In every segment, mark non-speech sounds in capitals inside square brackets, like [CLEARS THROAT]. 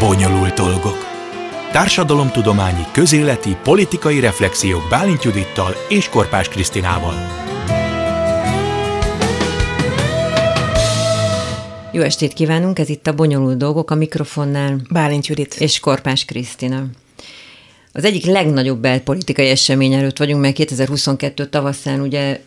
Bonyolult dolgok. Társadalomtudományi, közéleti, politikai reflexiók Bálint Judittal és Korpás Krisztinával. Jó estét kívánunk, ez itt a Bonyolult Dolgok a mikrofonnál. Bálint Judit. És Korpás Krisztina. Az egyik legnagyobb belpolitikai esemény előtt vagyunk, mert 2022 tavaszán ugye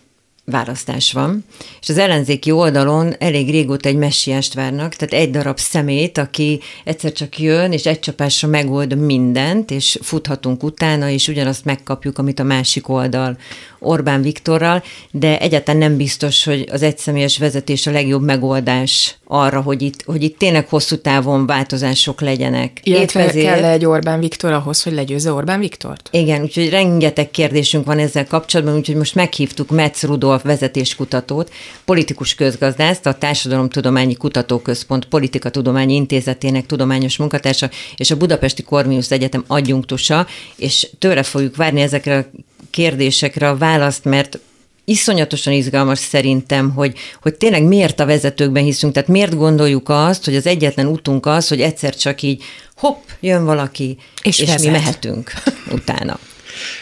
választás van, és az ellenzéki oldalon elég régóta egy messiást várnak, tehát egy darab szemét, aki egyszer csak jön, és egy csapásra megold mindent, és futhatunk utána, és ugyanazt megkapjuk, amit a másik oldal Orbán Viktorral, de egyáltalán nem biztos, hogy az egyszemélyes vezetés a legjobb megoldás arra, hogy itt, hogy itt tényleg hosszú távon változások legyenek. Illetve ezért... kell egy Orbán Viktor ahhoz, hogy legyőzze Orbán Viktort? Igen, úgyhogy rengeteg kérdésünk van ezzel kapcsolatban, úgyhogy most meghívtuk Metz Rudolf vezetéskutatót, politikus közgazdászt, a Társadalomtudományi Kutatóközpont Politikatudományi Intézetének tudományos munkatársa, és a Budapesti Korvinusz Egyetem adjunktusa, és tőle fogjuk várni ezekre a kérdésekre a választ, mert iszonyatosan izgalmas szerintem, hogy, hogy tényleg miért a vezetőkben hiszünk, tehát miért gondoljuk azt, hogy az egyetlen utunk az, hogy egyszer csak így hopp, jön valaki, és, és mi mehetünk [LAUGHS] utána.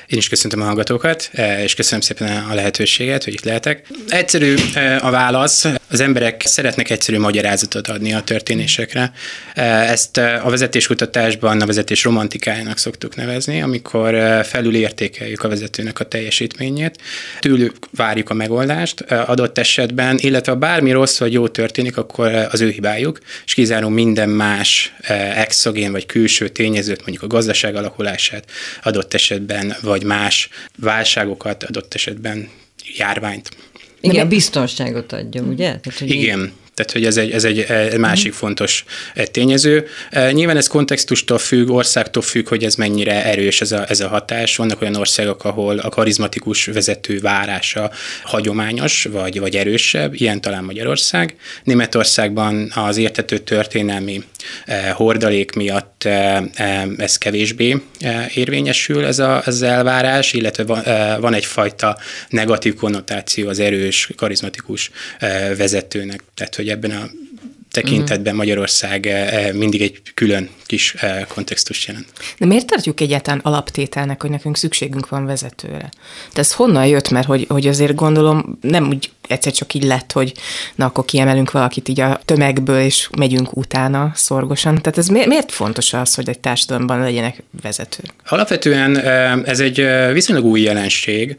Én is köszöntöm a hallgatókat, e, és köszönöm szépen a lehetőséget, hogy itt lehetek. Egyszerű e, a válasz, az emberek szeretnek egyszerű magyarázatot adni a történésekre. E, ezt a vezetéskutatásban a vezetés romantikájának szoktuk nevezni, amikor felülértékeljük a vezetőnek a teljesítményét, tőlük várjuk a megoldást adott esetben, illetve bármi rossz vagy jó történik, akkor az ő hibájuk, és kizárunk minden más exogén vagy külső tényezőt, mondjuk a gazdaság alakulását adott esetben, vagy más válságokat, adott esetben járványt. Igen, a biztonságot adja, ugye? Tehát, hogy Igen, tehát, hogy ez egy, ez egy másik uh-huh. fontos tényező. Nyilván ez kontextustól függ, országtól függ, hogy ez mennyire erős ez a, ez a hatás. Vannak olyan országok, ahol a karizmatikus vezető várása hagyományos, vagy, vagy erősebb, ilyen talán Magyarország. Németországban az értető történelmi hordalék miatt ez kevésbé érvényesül, ez, a, az elvárás, illetve van, van egyfajta negatív konnotáció az erős, karizmatikus vezetőnek. Tehát, hogy ebben a tekintetben Magyarország eh, eh, mindig egy külön kis eh, kontextus jelent. De miért tartjuk egyáltalán alaptételnek, hogy nekünk szükségünk van vezetőre? De ez honnan jött? Mert hogy, hogy azért gondolom nem úgy egyszer csak így lett, hogy na akkor kiemelünk valakit így a tömegből, és megyünk utána szorgosan. Tehát ez miért fontos az, hogy egy társadalomban legyenek vezetők? Alapvetően ez egy viszonylag új jelenség,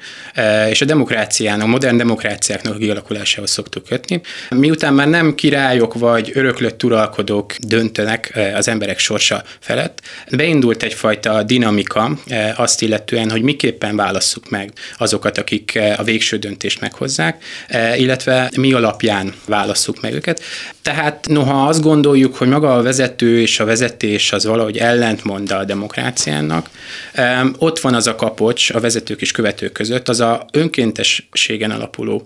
és a demokráciának, a modern demokráciáknak a kialakulásához szoktuk kötni. Miután már nem királyok vagy öröklött uralkodók döntenek az emberek sorsa felett, beindult egyfajta dinamika azt illetően, hogy miképpen válasszuk meg azokat, akik a végső döntést meghozzák, illetve mi alapján válasszuk meg őket. Tehát noha azt gondoljuk, hogy maga a vezető és a vezetés az valahogy ellentmond a demokráciának, ott van az a kapocs a vezetők és követők között, az a önkéntességen alapuló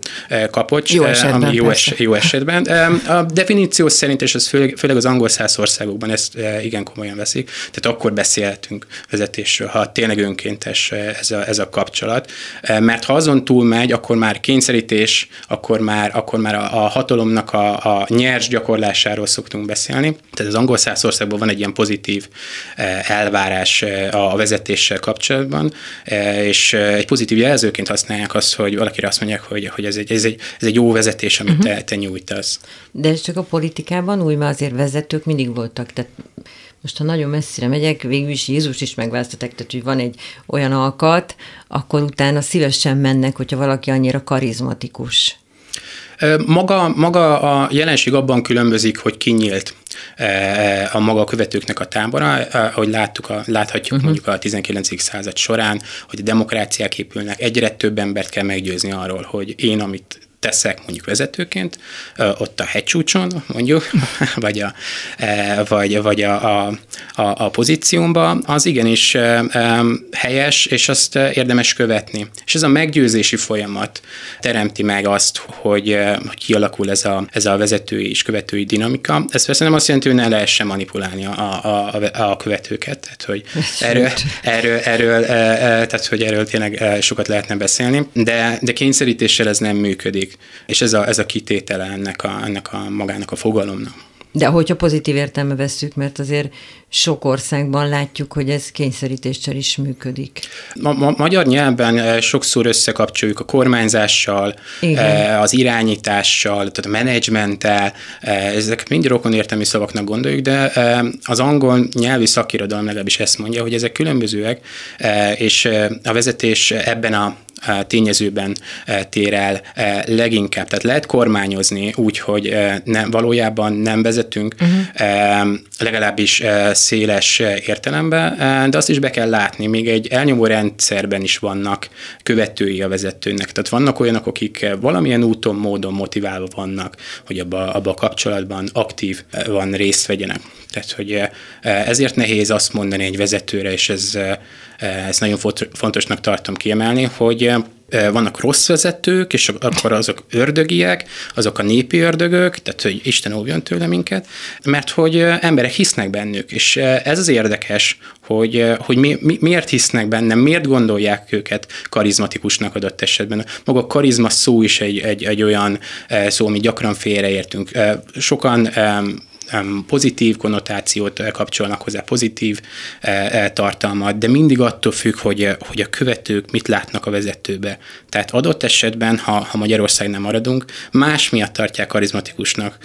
kapocs, jó esetben, ami jó, es, jó esetben. A definíció szerint, és ez főleg, főleg az angol száz országokban ezt igen komolyan veszik, tehát akkor beszélhetünk vezetésről, ha tényleg önkéntes ez a, ez a kapcsolat. Mert ha azon túl megy, akkor már kényszerítés, akkor már, akkor már a, a hatalomnak a, a nyers gyakorlásáról szoktunk beszélni. Tehát az angol országban van egy ilyen pozitív elvárás a vezetéssel kapcsolatban, és egy pozitív jelzőként használják azt, hogy valakire azt mondják, hogy, hogy ez, egy, ez, egy, ez egy jó vezetés, amit uh-huh. te, te nyújtasz. De ez csak a politikában új, mert azért vezetők mindig voltak, tehát most ha nagyon messzire megyek, végül is Jézus is megválasztották, tehát hogy van egy olyan alkat, akkor utána szívesen mennek, hogyha valaki annyira karizmatikus. Maga, maga a jelenség abban különbözik, hogy kinyílt a maga követőknek a tábora, ahogy láttuk, a, láthatjuk uh-huh. mondjuk a 19. század során, hogy a demokráciák épülnek, egyre több embert kell meggyőzni arról, hogy én, amit teszek mondjuk vezetőként, ott a hegycsúcson mondjuk, [LAUGHS] vagy a, vagy, vagy a, a, a, a pozíciómban, az igenis helyes, és azt érdemes követni. És ez a meggyőzési folyamat teremti meg azt, hogy, hogy kialakul ez a, ez a vezetői és követői dinamika. Ez persze nem azt jelenti, hogy ne lehessen manipulálni a, a, a követőket, tehát hogy erről, erről, erről, tehát hogy erről tényleg sokat lehetne beszélni, de, de kényszerítéssel ez nem működik és ez a, ez a kitétele ennek a, ennek a magának a fogalomnak. De hogyha pozitív értelme vesszük, mert azért sok országban látjuk, hogy ez kényszerítéssel is működik. Ma, ma, magyar nyelven eh, sokszor összekapcsoljuk a kormányzással, Igen. Eh, az irányítással, tehát a menedzsmenttel, eh, ezek mind rokon értelmi szavaknak gondoljuk, de az angol nyelvi szakirodalom legalábbis ezt mondja, hogy ezek különbözőek, és a vezetés ebben a tényezőben tér el leginkább. Tehát lehet kormányozni úgy, hogy nem, valójában nem vezetünk, uh-huh. legalábbis széles értelemben, de azt is be kell látni, még egy elnyomó rendszerben is vannak követői a vezetőnek. Tehát vannak olyanok, akik valamilyen úton, módon motiválva vannak, hogy abba, abba a kapcsolatban aktív van részt vegyenek. Tehát, hogy ezért nehéz azt mondani egy vezetőre, és ez, ezt nagyon fontosnak tartom kiemelni, hogy vannak rossz vezetők, és akkor azok ördögiek, azok a népi ördögök, tehát hogy Isten óvjon tőle minket, mert hogy emberek hisznek bennük, és ez az érdekes, hogy, hogy mi, mi, miért hisznek benne, miért gondolják őket karizmatikusnak adott esetben. Maga a karizma szó is egy, egy, egy olyan szó, amit gyakran félreértünk. Sokan pozitív konnotációt eh, kapcsolnak hozzá, pozitív eh, eh, tartalmat, de mindig attól függ, hogy, hogy a követők mit látnak a vezetőbe. Tehát adott esetben, ha, ha Magyarország nem maradunk, más miatt tartják karizmatikusnak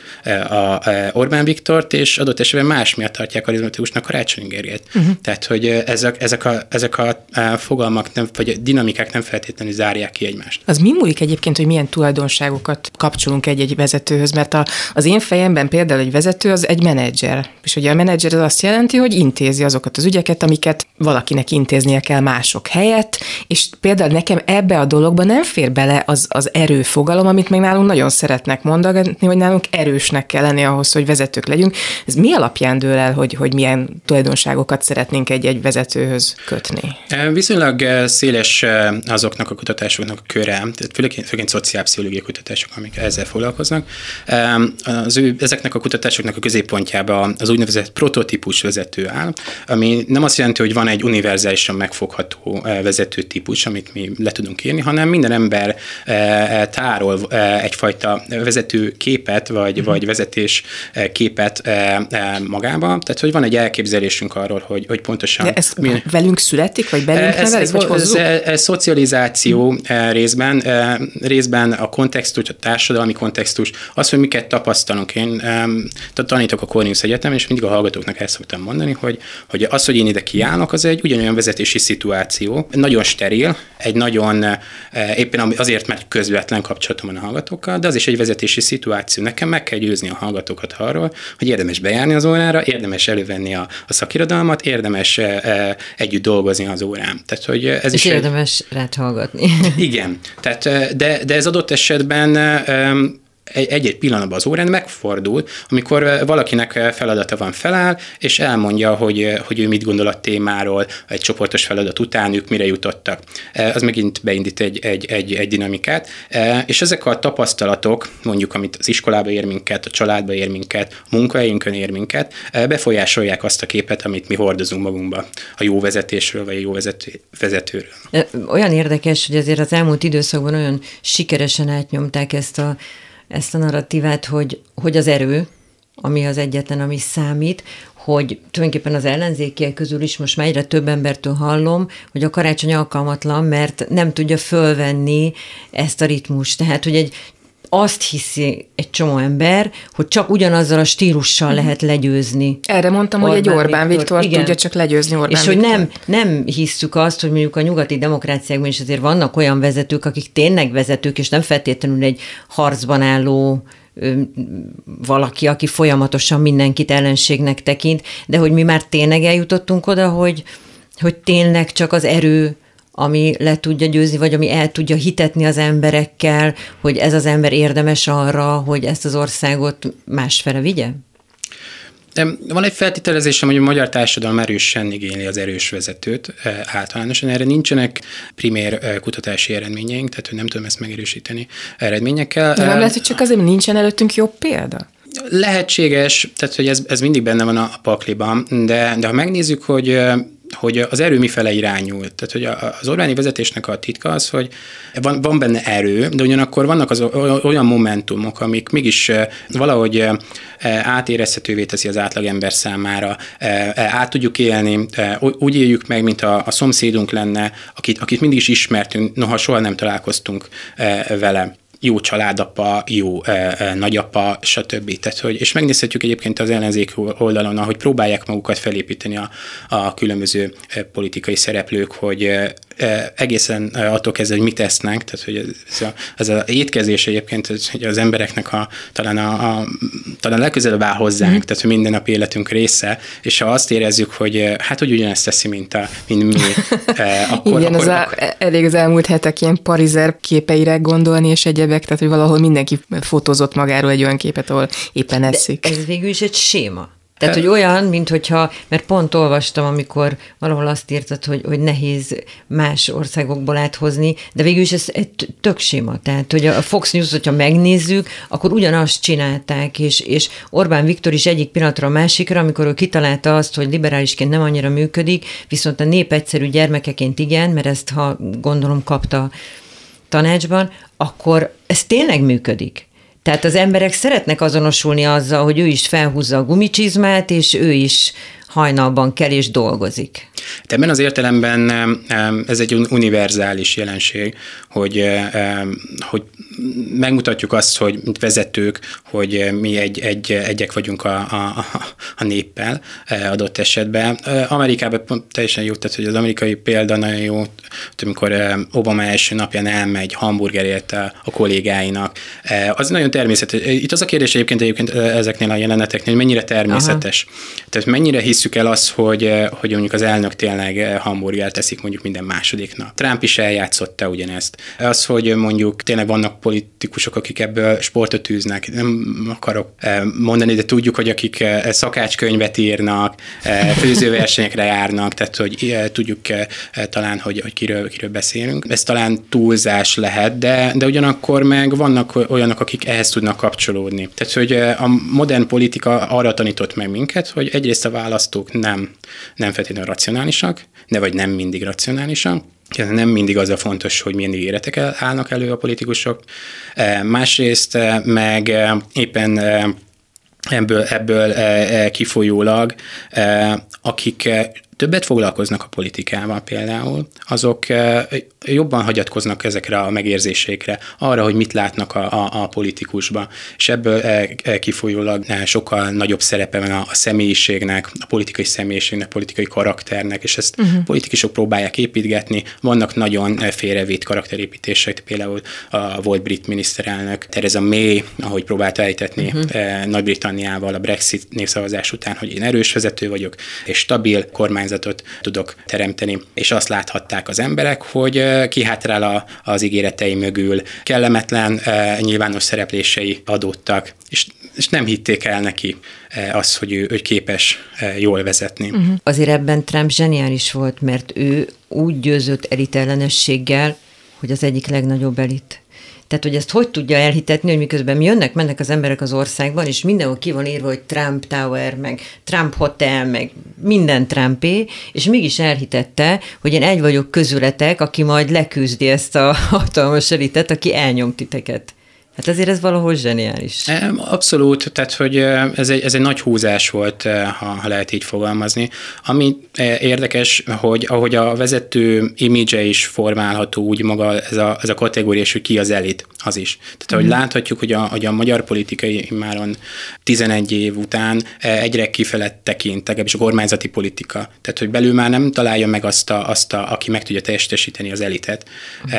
a Orbán Viktort, és adott esetben más miatt tartják karizmatikusnak a Rácsony Gergelyt. Uh-huh. Tehát, hogy ezek, ezek, a, ezek a fogalmak, nem, vagy a dinamikák nem feltétlenül zárják ki egymást. Az mi múlik egyébként, hogy milyen tulajdonságokat kapcsolunk egy-egy vezetőhöz? Mert a, az én fejemben például egy vezető az egy menedzser. És ugye a menedzser az azt jelenti, hogy intézi azokat az ügyeket, amiket valakinek intéznie kell mások helyett, és például nekem ebbe a dologba nem fér bele az, az erőfogalom, amit még nálunk nagyon szeretnek mondani, hogy nálunk erősnek kell lenni ahhoz, hogy vezetők legyünk. Ez mi alapján dől el, hogy, hogy milyen tulajdonságokat szeretnénk egy-egy vezetőhő kötni? Viszonylag széles azoknak a kutatásoknak a köre, tehát főként, főként szociálpszichológiai kutatások, amik ezzel foglalkoznak. Az ő, ezeknek a kutatásoknak a középpontjába az úgynevezett prototípus vezető áll, ami nem azt jelenti, hogy van egy univerzálisan megfogható eh, vezető típus, amit mi le tudunk írni, hanem minden ember eh, eh, tárol egyfajta vezető képet, vagy, uh-huh. vagy vezetés képet magába. Tehát, hogy van egy elképzelésünk arról, hogy, hogy pontosan... De ez mi... velünk születik, vagy belünk ez, nevelik, ez, vagy ez, ez, ez szocializáció uh-huh. részben, részben a kontextus, a társadalmi kontextus, az, hogy miket tapasztalunk. Én tehát tanítok a Cornelius Egyetemen, és mindig a hallgatóknak el szoktam mondani, hogy, hogy az, hogy én ide kiállok, az egy ugyanolyan vezetési szituáció, nagyon steril, egy nagyon, eh, éppen azért, mert közvetlen kapcsolatom van a hallgatókkal, de az is egy vezetési szituáció. Nekem meg kell győzni a hallgatókat arról, hogy érdemes bejárni az órára, érdemes elővenni a, a szakirodalmat, érdemes e, együtt dolgozni az órán. Tehát, hogy ez és is érdemes egy... rád hallgatni. Igen, tehát, de, de ez adott esetben egy-egy pillanatban az órán megfordul, amikor eh, valakinek eh, feladata van feláll, és elmondja, hogy, eh, hogy ő mit gondol a témáról, egy csoportos feladat után ők mire jutottak. Az megint beindít egy, egy, egy, egy dinamikát, és ezek a tapasztalatok, mondjuk amit az iskolába ér minket, a családba ér minket, a munkahelyünkön ér minket, befolyásolják azt a képet, amit mi hordozunk magunkba a jó vezetésről, vagy a jó vezető, vezetőről. Olyan érdekes, hogy azért az elmúlt időszakban olyan sikeresen átnyomták ezt a ezt a narratívát, hogy, hogy az erő, ami az egyetlen, ami számít, hogy tulajdonképpen az ellenzékiek közül is most már egyre több embertől hallom, hogy a karácsony alkalmatlan, mert nem tudja fölvenni ezt a ritmust. Tehát, hogy egy azt hiszi egy csomó ember, hogy csak ugyanazzal a stílussal mhm. lehet legyőzni. Erre mondtam, Orbán hogy egy Orbán Viktor, Viktor tudja csak legyőzni Orbán És Viktor. hogy nem, nem hisszük azt, hogy mondjuk a nyugati demokráciákban is azért vannak olyan vezetők, akik tényleg vezetők, és nem feltétlenül egy harcban álló valaki, aki folyamatosan mindenkit ellenségnek tekint, de hogy mi már tényleg eljutottunk oda, hogy, hogy tényleg csak az erő ami le tudja győzni, vagy ami el tudja hitetni az emberekkel, hogy ez az ember érdemes arra, hogy ezt az országot másfele vigye? Van egy feltételezésem, hogy a magyar társadalom erősen igényli az erős vezetőt általánosan. Erre nincsenek primér kutatási eredményeink, tehát hogy nem tudom ezt megerősíteni eredményekkel. De nem lehet, hogy csak azért, mert nincsen előttünk jobb példa? Lehetséges, tehát hogy ez, ez mindig benne van a pakliban, de, de ha megnézzük, hogy hogy az erő mifele irányul. Tehát, hogy az Orbáni vezetésnek a titka az, hogy van, van benne erő, de ugyanakkor vannak az olyan momentumok, amik mégis valahogy átérezhetővé teszi az átlagember számára, át tudjuk élni, úgy éljük meg, mint a, a szomszédunk lenne, akit, akit mindig is ismertünk, noha soha nem találkoztunk vele jó családapa, jó e, e, nagyapa, stb. Tehát, hogy, és megnézhetjük egyébként az ellenzék oldalon, ahogy próbálják magukat felépíteni a, a különböző politikai szereplők, hogy egészen attól kezdve, hogy mit esznek, tehát hogy ez a, ez a étkezés egyébként, hogy az embereknek a, talán, a, a, talán legközelebb áll hozzánk, mm. tehát hogy minden nap életünk része, és ha azt érezzük, hogy hát hogy ugyanezt teszi, mint, a, mint mi, [LAUGHS] akkor... Igen, akkor, az akkor... A, elég az elmúlt hetek ilyen parizer képeire gondolni, és egyebek, tehát hogy valahol mindenki fotózott magáról egy olyan képet, ahol éppen eszik. De ez végül is egy séma. Tehát, hogy olyan, mint hogyha, mert pont olvastam, amikor valahol azt írtad, hogy, hogy nehéz más országokból áthozni, de végül is ez egy tök sima. Tehát, hogy a Fox News, hogyha megnézzük, akkor ugyanazt csinálták, és, és Orbán Viktor is egyik pillanatra a másikra, amikor ő kitalálta azt, hogy liberálisként nem annyira működik, viszont a nép egyszerű gyermekeként igen, mert ezt, ha gondolom, kapta tanácsban, akkor ez tényleg működik. Tehát az emberek szeretnek azonosulni azzal, hogy ő is felhúzza a gumicsizmát, és ő is hajnalban kell és dolgozik. De ebben az értelemben ez egy univerzális jelenség, hogy, hogy megmutatjuk azt, hogy mint vezetők, hogy mi egy, egy, egyek vagyunk a, a, a néppel adott esetben. Amerikában pont teljesen jó, tehát hogy az amerikai példa nagyon jó, amikor Obama első napján elmegy hamburgerért a, a kollégáinak. Az nagyon természetes. Itt az a kérdés egyébként, egyébként ezeknél a jeleneteknél, hogy mennyire természetes. Aha. Tehát mennyire hisszük el azt, hogy, hogy mondjuk az elnök tényleg hamburgert teszik mondjuk minden második nap. Trump is eljátszotta ugyanezt. Az, hogy mondjuk tényleg vannak politikusok, akik ebből sportot űznek, nem akarok mondani, de tudjuk, hogy akik szakácskönyvet írnak, főzőversenyekre járnak, tehát hogy tudjuk talán, hogy, hogy kiről, kiről beszélünk. Ez talán túlzás lehet, de, de ugyanakkor meg vannak olyanok, akik ehhez tudnak kapcsolódni. Tehát, hogy a modern politika arra tanított meg minket, hogy egyrészt a választók nem, nem feltétlenül racionálisak, de vagy nem mindig racionálisak, nem mindig az a fontos, hogy milyen ígéretek állnak elő a politikusok. Másrészt meg éppen ebből, ebből kifolyólag, akik többet foglalkoznak a politikával például, azok jobban hagyatkoznak ezekre a megérzésekre, arra, hogy mit látnak a, a, a politikusban, és ebből kifolyólag sokkal nagyobb szerepe van a, a személyiségnek, a politikai személyiségnek, a politikai karakternek, és ezt uh-huh. politikusok próbálják építgetni. Vannak nagyon félrevitt karakterépítések, például a volt brit miniszterelnök Theresa May, ahogy próbálta ejtetni uh-huh. Nagy-Britanniával a Brexit népszavazás után, hogy én erős vezető vagyok, és stabil kormány kormányzatot tudok teremteni. És azt láthatták az emberek, hogy kihátrál a, az ígéretei mögül, kellemetlen nyilvános szereplései adódtak, és, és nem hitték el neki azt, hogy ő, ő képes jól vezetni. Uh-huh. Azért ebben Trump zseniális volt, mert ő úgy győzött elitellenességgel, hogy az egyik legnagyobb elit. Tehát, hogy ezt hogy tudja elhitetni, hogy miközben jönnek, mennek az emberek az országban, és mindenhol ki van írva, hogy Trump Tower, meg Trump Hotel, meg minden Trumpé, és mégis elhitette, hogy én egy vagyok közületek, aki majd leküzdi ezt a [LAUGHS] hatalmas elitet, aki elnyom titeket. Hát azért ez valahol zseniális. Abszolút, tehát hogy ez egy, ez egy nagy húzás volt, ha, ha lehet így fogalmazni. Ami érdekes, hogy ahogy a vezető image is formálható, úgy maga ez a, ez a kategória, és hogy ki az elit, az is. Tehát ahogy mm. láthatjuk, hogy a, hogy a magyar politikai máron 11 év után egyre kifelett tekint, legalábbis a kormányzati politika. Tehát, hogy belül már nem találja meg azt, a, azt a, aki meg tudja teljesíteni az elitet, mm.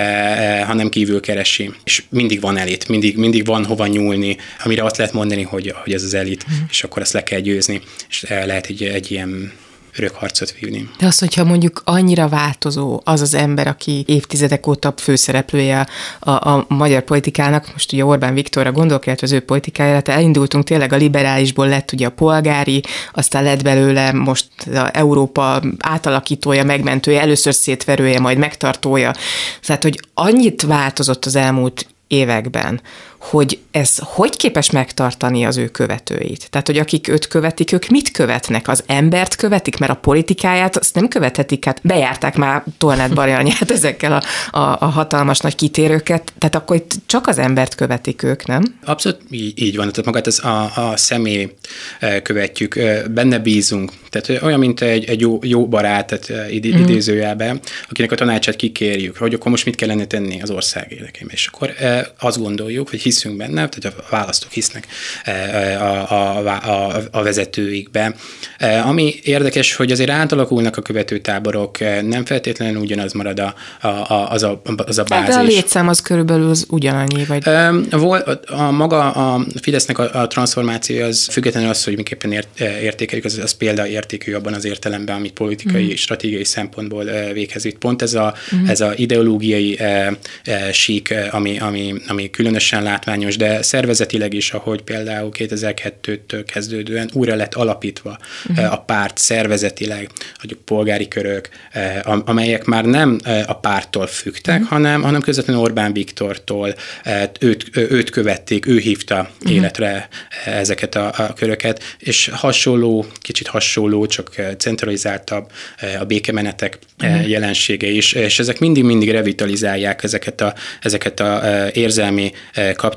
hanem kívül keresi. És mindig van elit, mindig mindig, mindig van hova nyúlni, amire azt lehet mondani, hogy, hogy ez az elit, mm. és akkor ezt le kell győzni, és lehet egy, egy ilyen örök harcot vívni. De az, hogyha mondjuk annyira változó az az ember, aki évtizedek óta főszereplője a, a magyar politikának, most ugye Orbán Viktorra gondolok, illetve az ő politikájára, tehát elindultunk tényleg a liberálisból, lett ugye a polgári, aztán lett belőle most a Európa átalakítója, megmentője, először szétverője, majd megtartója. Tehát, hogy annyit változott az elmúlt években, hogy ez hogy képes megtartani az ő követőit. Tehát, hogy akik őt követik, ők mit követnek? Az embert követik, mert a politikáját azt nem követhetik, hát bejárták már Tolnát Barjanyát [LAUGHS] ezekkel a, a, a hatalmas nagy kitérőket, tehát akkor itt csak az embert követik ők, nem? Abszolút így, van, tehát magát az a, a személy követjük, benne bízunk. Tehát olyan, mint egy, egy jó, jó barát, tehát id, mm. idézőjelben, akinek a tanácsát kikérjük, hogy akkor most mit kellene tenni az ország érdekében. És akkor azt gondoljuk, hogy hiszünk benne, tehát a választók hisznek a, a, a, a vezetőikbe. Ami érdekes, hogy azért átalakulnak a követőtáborok, nem feltétlenül ugyanaz marad a, a, az, a, az a bázis. De a létszám az körülbelül az ugyanannyi, vagy? Volt, a, maga a Fidesznek a, a transformáció az függetlenül az, hogy miképpen ért, értékeljük, az, az példaértékű abban az értelemben, amit politikai, mm. stratégiai szempontból véghez vitt. Pont ez a, mm. ez a ideológiai sík, ami, ami, ami különösen látványos, de szervezetileg is, ahogy például 2002-től kezdődően újra lett alapítva uh-huh. a párt szervezetileg, a polgári körök, amelyek már nem a párttól fügtek, uh-huh. hanem, hanem közvetlenül Orbán Viktortól, őt, őt követték, ő hívta uh-huh. életre ezeket a, a köröket, és hasonló, kicsit hasonló, csak centralizáltabb a békemenetek uh-huh. jelensége is, és ezek mindig-mindig revitalizálják ezeket a, ezeket a érzelmi kapcsolatokat.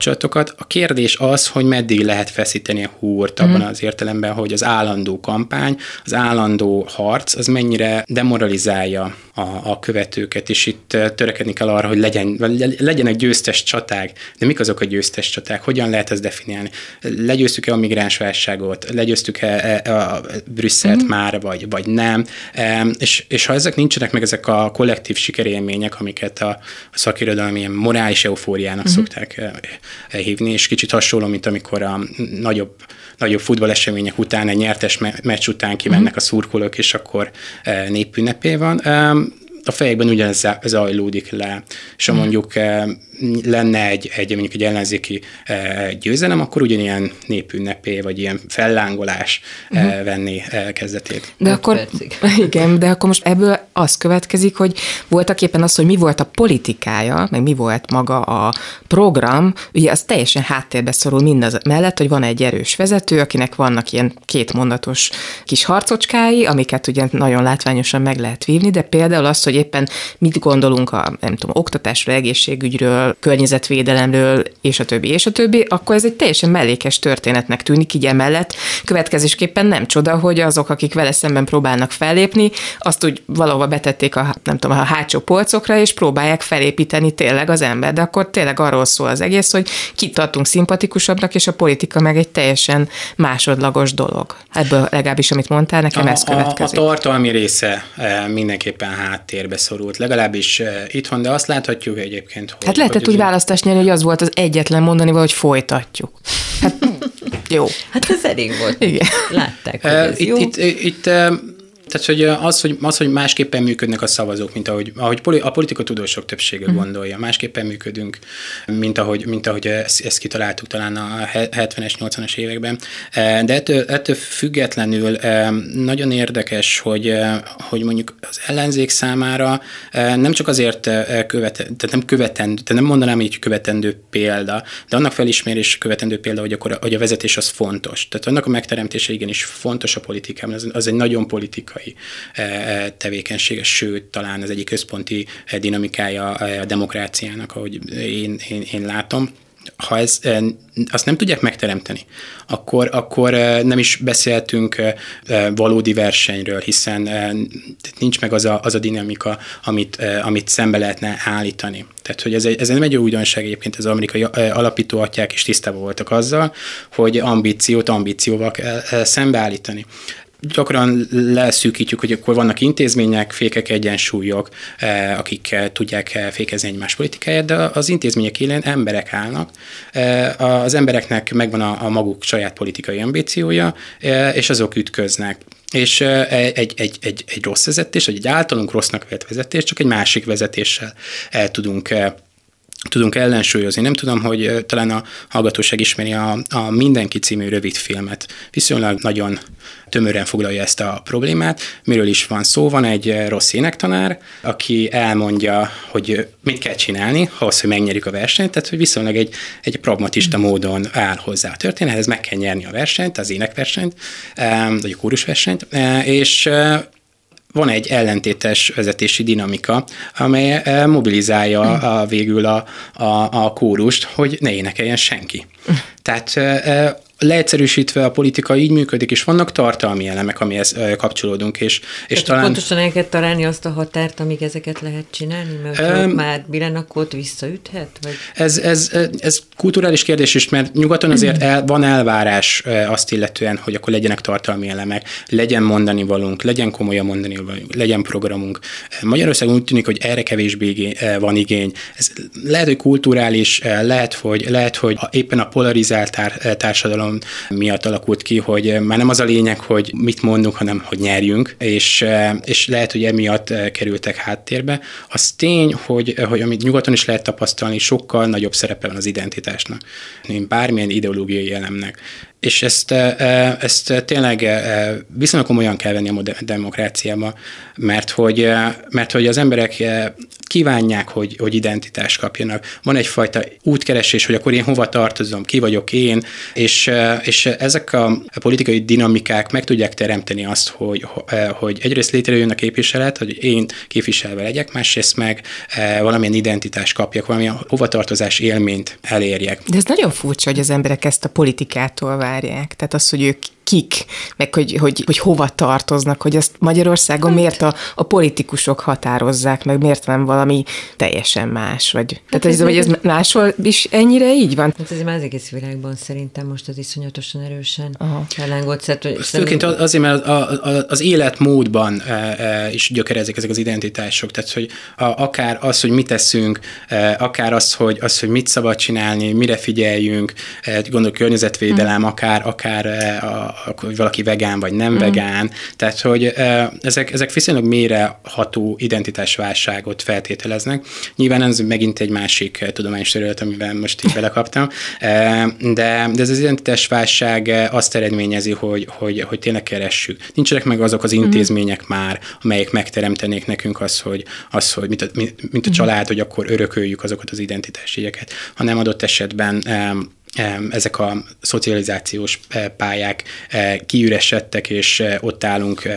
A kérdés az, hogy meddig lehet feszíteni a húrt abban mm. az értelemben, hogy az állandó kampány, az állandó harc, az mennyire demoralizálja a, a követőket, és itt törekedni kell arra, hogy legyen, legyenek győztes csaták. De mik azok a győztes csaták? Hogyan lehet ezt definiálni? Legyőztük-e a migránsválságot? Legyőztük-e a Brüsszelt mm. már, vagy, vagy nem? És, és ha ezek nincsenek meg, ezek a kollektív sikerélmények, amiket a, a szakirodalom ilyen morális eufóriának mm. szokták hívni, és kicsit hasonló, mint amikor a nagyobb, nagyobb futballesemények után, egy nyertes meccs után kimennek mhm. a szurkolók, és akkor népünnepé van a fejekben ugyanez zajlódik le, és ha mhm. mondjuk lenne egy, egy mondjuk egy ellenzéki győzelem, akkor ugyanilyen népünnepé, vagy ilyen fellángolás uh-huh. venni kezdetét. De akkor, [LAUGHS] igen, de akkor most ebből az következik, hogy voltak éppen az, hogy mi volt a politikája, meg mi volt maga a program, ugye az teljesen háttérbe szorul mindaz mellett, hogy van egy erős vezető, akinek vannak ilyen kétmondatos kis harcocskái, amiket ugye nagyon látványosan meg lehet vívni, de például az, hogy éppen mit gondolunk a, nem tudom, oktatásról, egészségügyről, környezetvédelemről, és a többi, és a többi, akkor ez egy teljesen mellékes történetnek tűnik így emellett. Következésképpen nem csoda, hogy azok, akik vele szemben próbálnak fellépni, azt úgy valahova betették a, nem tudom, a hátsó polcokra, és próbálják felépíteni tényleg az ember. De akkor tényleg arról szól az egész, hogy kit tartunk szimpatikusabbnak, és a politika meg egy teljesen másodlagos dolog. Ebből legalábbis, amit mondtál, nekem a, ez következik. A, a tartalmi része eh, mindenképpen háttérbe szorult, legalábbis eh, itthon, de azt láthatjuk egyébként, hogy... Hát lehet lehetett úgy választást nyerni, hogy az volt az egyetlen mondani, hogy folytatjuk. Hát, [LAUGHS] jó. Hát ez elég volt. Igen. Látták, hogy ez itt, jó. Itt, itt, tehát, hogy az, hogy, az, hogy másképpen működnek a szavazók, mint ahogy, ahogy a politika tudósok többsége mm. gondolja, másképpen működünk, mint ahogy, mint ahogy ezt, ezt kitaláltuk talán a 70-es, 80-as években. De ettől, ettől függetlenül nagyon érdekes, hogy, hogy mondjuk az ellenzék számára nem csak azért követ, tehát nem követendő, tehát nem mondanám így követendő példa, de annak felismerés követendő példa, hogy, akkor, hogy a vezetés az fontos. Tehát annak a megteremtése igenis fontos a politikában, az, az egy nagyon politikai politikai eh, eh, tevékenysége, sőt, talán az egyik központi eh, dinamikája a demokráciának, ahogy én, én, én látom ha ez, azt nem tudják megteremteni, akkor, akkor nem is beszéltünk valódi versenyről, hiszen nincs meg az a, az a dinamika, amit, amit szembe lehetne állítani. Tehát, hogy ez, egy, ez nem egy újdonság egyébként, az amerikai alapító atyák is tisztában voltak azzal, hogy ambíciót ambícióval kell szembeállítani gyakran leszűkítjük, hogy akkor vannak intézmények, fékek, egyensúlyok, eh, akik eh, tudják eh, fékezni egymás politikáját, de az intézmények élén emberek állnak. Az embereknek megvan a maguk saját politikai ambíciója, és azok ütköznek és egy, egy, egy, egy rossz vezetés, vagy egy általunk rossznak vett vezetés, csak egy másik vezetéssel el tudunk tudunk ellensúlyozni. Nem tudom, hogy talán a hallgatóság ismeri a, a Mindenki című rövid filmet. Viszonylag nagyon tömören foglalja ezt a problémát. Miről is van szó? Van egy rossz énektanár, aki elmondja, hogy mit kell csinálni, ahhoz, hogy megnyerjük a versenyt, tehát hogy viszonylag egy, egy pragmatista módon áll hozzá a történethez, meg kell nyerni a versenyt, az énekversenyt, vagy a kórusversenyt, és van egy ellentétes vezetési dinamika, amely eh, mobilizálja a, végül a, a, a kórust, hogy ne énekeljen senki. Tehát eh, eh, leegyszerűsítve a politika így működik, és vannak tartalmi elemek, amihez kapcsolódunk. És, és talán... Pontosan el kell találni azt a határt, amíg ezeket lehet csinálni, mert um, már Bilenakot visszaüthet? Vagy? Ez, ez, ez kulturális kérdés is, mert nyugaton azért el, van elvárás azt illetően, hogy akkor legyenek tartalmi elemek, legyen mondani valunk, legyen komolyan mondani valunk, legyen programunk. Magyarországon úgy tűnik, hogy erre kevésbé van igény. Ez lehet, hogy kulturális, lehet, hogy, lehet, hogy éppen a polarizált társadalom társadalom miatt alakult ki, hogy már nem az a lényeg, hogy mit mondunk, hanem hogy nyerjünk, és, és lehet, hogy emiatt kerültek háttérbe. Az tény, hogy, hogy amit nyugaton is lehet tapasztalni, sokkal nagyobb szerepe van az identitásnak, mint bármilyen ideológiai elemnek és ezt, ezt tényleg viszonylag komolyan kell venni a demokráciába, mert hogy, mert hogy az emberek kívánják, hogy, hogy identitást kapjanak. Van egyfajta útkeresés, hogy akkor én hova tartozom, ki vagyok én, és, és ezek a politikai dinamikák meg tudják teremteni azt, hogy, hogy egyrészt létrejön a képviselet, hogy én képviselve legyek, másrészt meg valamilyen identitást kapjak, valamilyen hovatartozás élményt elérjek. De ez nagyon furcsa, hogy az emberek ezt a politikától várják. Tehát az, hogy ők kik, meg hogy, hogy, hogy hova tartoznak, hogy ezt Magyarországon hát. miért a, a politikusok határozzák, meg miért nem valami teljesen más, vagy hát tehát ez, vagy ez máshol is ennyire így van? Hát ez már az egész világban szerintem most az iszonyatosan erősen ellángott. Főként azért, mert a, a, az életmódban e, e, is gyökerezik ezek az identitások, tehát hogy a, akár az, hogy mit teszünk, e, akár az, hogy, az, hogy mit szabad csinálni, mire figyeljünk, e, gondolok környezetvédelem, hmm. akár, akár e, a, hogy valaki vegán vagy nem mm. vegán, tehát hogy ezek, ezek viszonylag mélyre ható identitásválságot feltételeznek. Nyilván ez megint egy másik tudományos terület, amiben most így belekaptam, de, de ez az identitásválság azt eredményezi, hogy, hogy, hogy tényleg keressük. Nincsenek meg azok az intézmények mm. már, amelyek megteremtenék nekünk az, hogy, az, hogy mint, a, mint a család, hogy akkor örököljük azokat az identitásjegyeket, hanem adott esetben ezek a szocializációs eh, pályák eh, kiüresedtek, és eh, ott állunk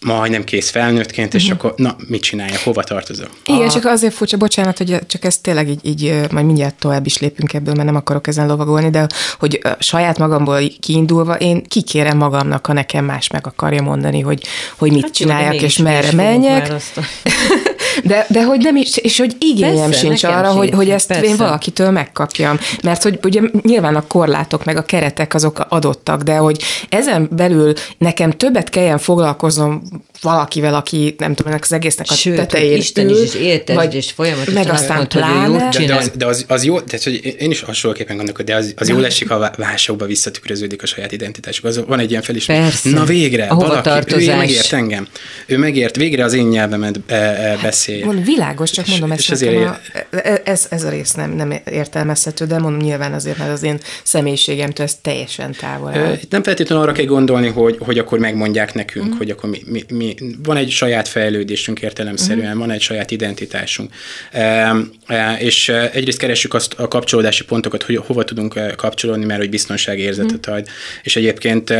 majdnem kész felnőttként, és uh-huh. akkor na, mit csinálja, hova tartozom? Igen, ah. csak azért furcsa, bocsánat, hogy csak ezt tényleg így, így majd mindjárt tovább is lépünk ebből, mert nem akarok ezen lovagolni, de hogy saját magamból kiindulva én kikérem magamnak, ha nekem más meg akarja mondani, hogy, hogy mit hát csináljak, és merre menjek. [LAUGHS] De, de hogy nem is, és hogy igényem persze, sincs arra, hogy, hogy ezt persze. én valakitől megkapjam. Mert hogy ugye nyilván a korlátok meg a keretek azok adottak, de hogy ezen belül nekem többet kelljen foglalkoznom valakivel, aki nem tudom, ennek az egésznek a Sőt, tetején Isten is, és érted, vagy, és folyamatosan meg aztán pláne. De, de, az, de az, az jó, tehát, hogy én is hasonlóképpen gondolok, de az, az jó esik, ha válságba visszatükröződik a saját identitásuk. Az, van egy ilyen felismerés. Na végre, a valaki, ő megért engem. Ő megért, végre az én nyelvemet e, e, beszél. Mondom, világos, csak mondom, és, ezt és azért a, e- ez, ez a rész nem, nem értelmezhető, de mondom nyilván azért, mert az én személyiségemtől ez teljesen távol áll. Nem feltétlenül arra kell gondolni, hogy, hogy akkor megmondják nekünk, uh-huh. hogy akkor mi, mi, mi, van egy saját fejlődésünk értelemszerűen, uh-huh. van egy saját identitásunk. E, e, és egyrészt keressük azt a kapcsolódási pontokat, hogy hova tudunk kapcsolódni, mert hogy biztonságérzetet uh-huh. ad. És egyébként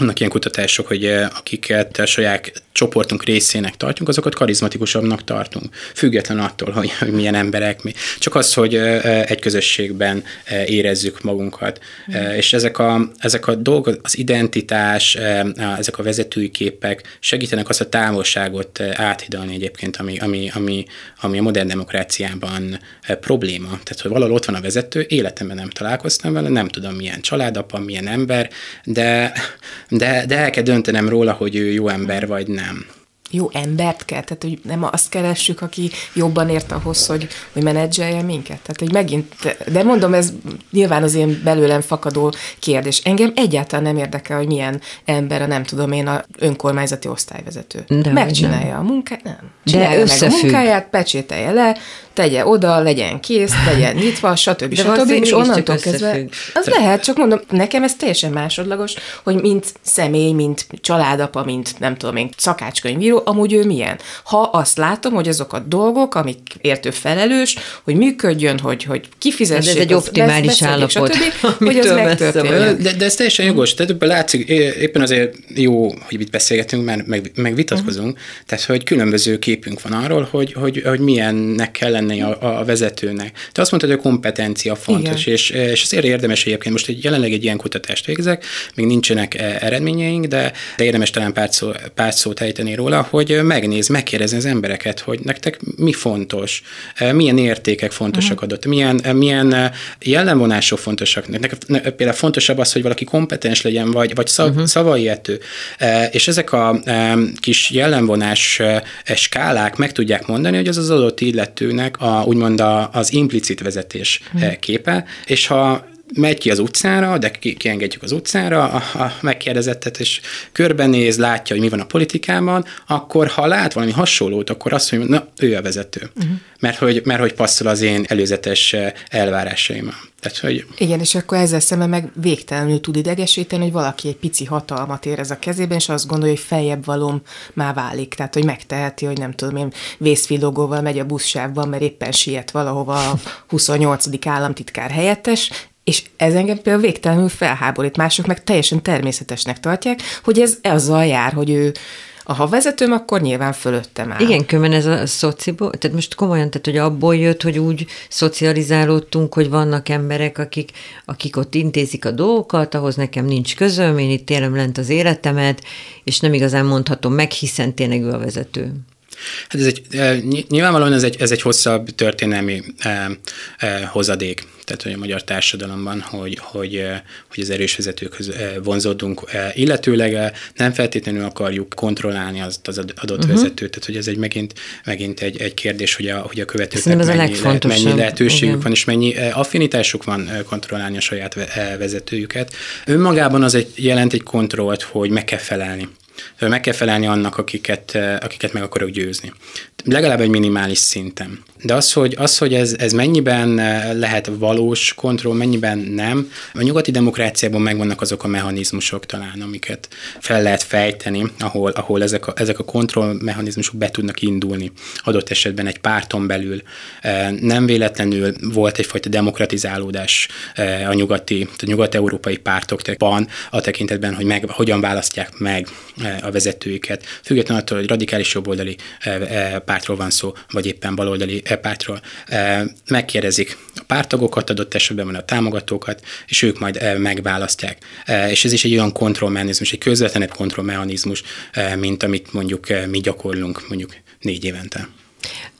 vannak ilyen kutatások, hogy akiket a saját csoportunk részének tartjuk, azokat karizmatikusabbnak tartunk, független attól, hogy, hogy milyen emberek mi. Csak az, hogy egy közösségben érezzük magunkat. Mm. És ezek a, ezek a dolgok, az identitás, ezek a vezetői képek segítenek azt a távolságot áthidalni egyébként, ami, ami, ami, ami a modern demokráciában probléma. Tehát, hogy valahol ott van a vezető, életemben nem találkoztam vele, nem tudom milyen családapa, milyen ember, de, de, de el kell döntenem róla, hogy ő jó ember vagy nem. Jó embert kell, tehát hogy nem azt keressük, aki jobban ért ahhoz, hogy, hogy menedzselje minket. Tehát, hogy megint, de mondom, ez nyilván az én belőlem fakadó kérdés. Engem egyáltalán nem érdekel, hogy milyen ember a nem tudom én a önkormányzati osztályvezető. De Megcsinálja nem. a munkát, nem. Csinálja de meg a munkáját, pecsételje le, tegye oda, legyen kész, legyen nyitva, [LAUGHS] stb. De stb. És onnantól kezdve, az lehet, csak mondom, nekem ez teljesen másodlagos, hogy mint személy, mint családapa, mint nem tudom én, szakácskönyvíró, amúgy ő milyen. Ha azt látom, hogy azok a dolgok, amik értő felelős, hogy működjön, hogy, hogy kifizessék, ez egy optimális állapot, stb., hogy az [LAUGHS] megtörténjen. De, de ez teljesen jogos, tehát ebben látszik, éppen azért jó, hogy itt beszélgetünk, mert meg, meg vitatkozunk, uh-huh. tehát hogy különböző képünk van arról, hogy, hogy, hogy milyennek kell lenni a, a vezetőnek. Te azt mondtad, hogy a kompetencia fontos, és, és azért érdemes egyébként, most egy, jelenleg egy ilyen kutatást végzek, még nincsenek e, eredményeink, de, de érdemes talán pár, szó, pár szót ejteni róla, hogy megnéz, megkérdezni az embereket, hogy nektek mi fontos, e, milyen értékek fontosak uh-huh. adott, milyen, e, milyen jellemvonások fontosak. Nektek például fontosabb az, hogy valaki kompetens legyen, vagy, vagy szav, uh-huh. szavaiető. És ezek a kis jellemvonás skálák meg tudják mondani, hogy az az adott illetőnek a, úgymond a, az implicit vezetés hmm. képe, és ha megy ki az utcára, de ki, kiengedjük az utcára a, a megkérdezettet, és körbenéz, látja, hogy mi van a politikában, akkor ha lát valami hasonlót, akkor azt mondja, na, ő a vezető. Uh-huh. Mert, hogy, mert hogy passzol az én előzetes elvárásaimmal. Tehát, hogy... Igen, és akkor ezzel szemben meg végtelenül tud idegesíteni, hogy valaki egy pici hatalmat érez a kezében, és azt gondolja, hogy feljebb valom már válik. Tehát, hogy megteheti, hogy nem tudom én, vészfilogóval megy a buszsávban, mert éppen siet valahova a 28. államtitkár helyettes, és ez engem például végtelenül felháborít, mások meg teljesen természetesnek tartják, hogy ez azzal jár, hogy ő ha vezetőm, akkor nyilván fölöttem áll. Igen, különben ez a szociból, tehát most komolyan, tehát hogy abból jött, hogy úgy szocializálódtunk, hogy vannak emberek, akik, akik ott intézik a dolgokat, ahhoz nekem nincs közöm, én itt élem lent az életemet, és nem igazán mondhatom meg, hiszen tényleg ő a vezető. Hát ez egy, nyilvánvalóan ez egy, ez egy hosszabb történelmi eh, eh, hozadék tehát hogy a magyar társadalomban, hogy, hogy, hogy az erős vezetőkhöz vonzódunk, illetőleg nem feltétlenül akarjuk kontrollálni az, az adott uh-huh. vezetőt, tehát hogy ez egy megint, megint egy, egy kérdés, hogy a, hogy a követőknek mennyi, le, mennyi lehetőségük Igen. van, és mennyi affinitásuk van kontrollálni a saját vezetőjüket. Önmagában az egy, jelent egy kontrollt, hogy meg kell felelni meg kell felelni annak, akiket, akiket meg akarok győzni. Legalább egy minimális szinten. De az, hogy, az, hogy ez, ez mennyiben lehet valós kontroll, mennyiben nem, a nyugati demokráciában megvannak azok a mechanizmusok talán, amiket fel lehet fejteni, ahol, ahol ezek, a, ezek a kontrollmechanizmusok be tudnak indulni. Adott esetben egy párton belül nem véletlenül volt egyfajta demokratizálódás a nyugati, a nyugat-európai pártokban a tekintetben, hogy meg, hogyan választják meg a vezetőiket, függetlenül attól, hogy radikális jobboldali pártról van szó, vagy éppen baloldali pártról. Megkérdezik a pártagokat, adott esetben van a támogatókat, és ők majd megválasztják. És ez is egy olyan kontrollmechanizmus, egy közvetlenebb kontrollmechanizmus, mint amit mondjuk mi gyakorlunk mondjuk négy évente.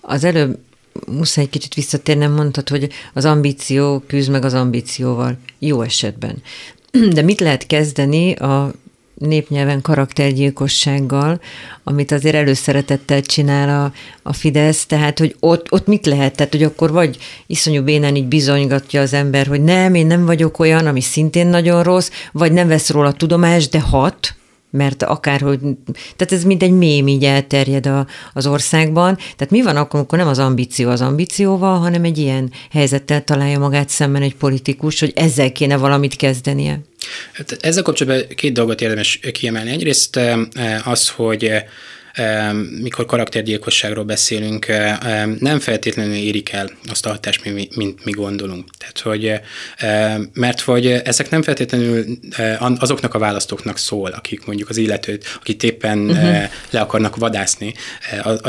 Az előbb muszáj egy kicsit visszatérnem, mondtad, hogy az ambíció küzd meg az ambícióval, jó esetben. [CLEARS THROAT] De mit lehet kezdeni a népnyelven karaktergyilkossággal, amit azért előszeretettel csinál a, a Fidesz, tehát hogy ott, ott mit lehet? Tehát, hogy akkor vagy iszonyú bénán így bizonygatja az ember, hogy nem, én nem vagyok olyan, ami szintén nagyon rossz, vagy nem vesz róla tudomást, de hat, mert akárhogy, tehát ez mint egy mém így elterjed a, az országban. Tehát mi van akkor, amikor nem az ambíció az ambícióval, hanem egy ilyen helyzettel találja magát szemben egy politikus, hogy ezzel kéne valamit kezdenie? Hát ezzel kapcsolatban két dolgot érdemes kiemelni. Egyrészt eh, az, hogy mikor karaktergyilkosságról beszélünk, nem feltétlenül érik el azt a hatást, mint, mint mi gondolunk. Tehát, hogy, mert hogy ezek nem feltétlenül azoknak a választóknak szól, akik mondjuk az illetőt, akit éppen uh-huh. le akarnak vadászni,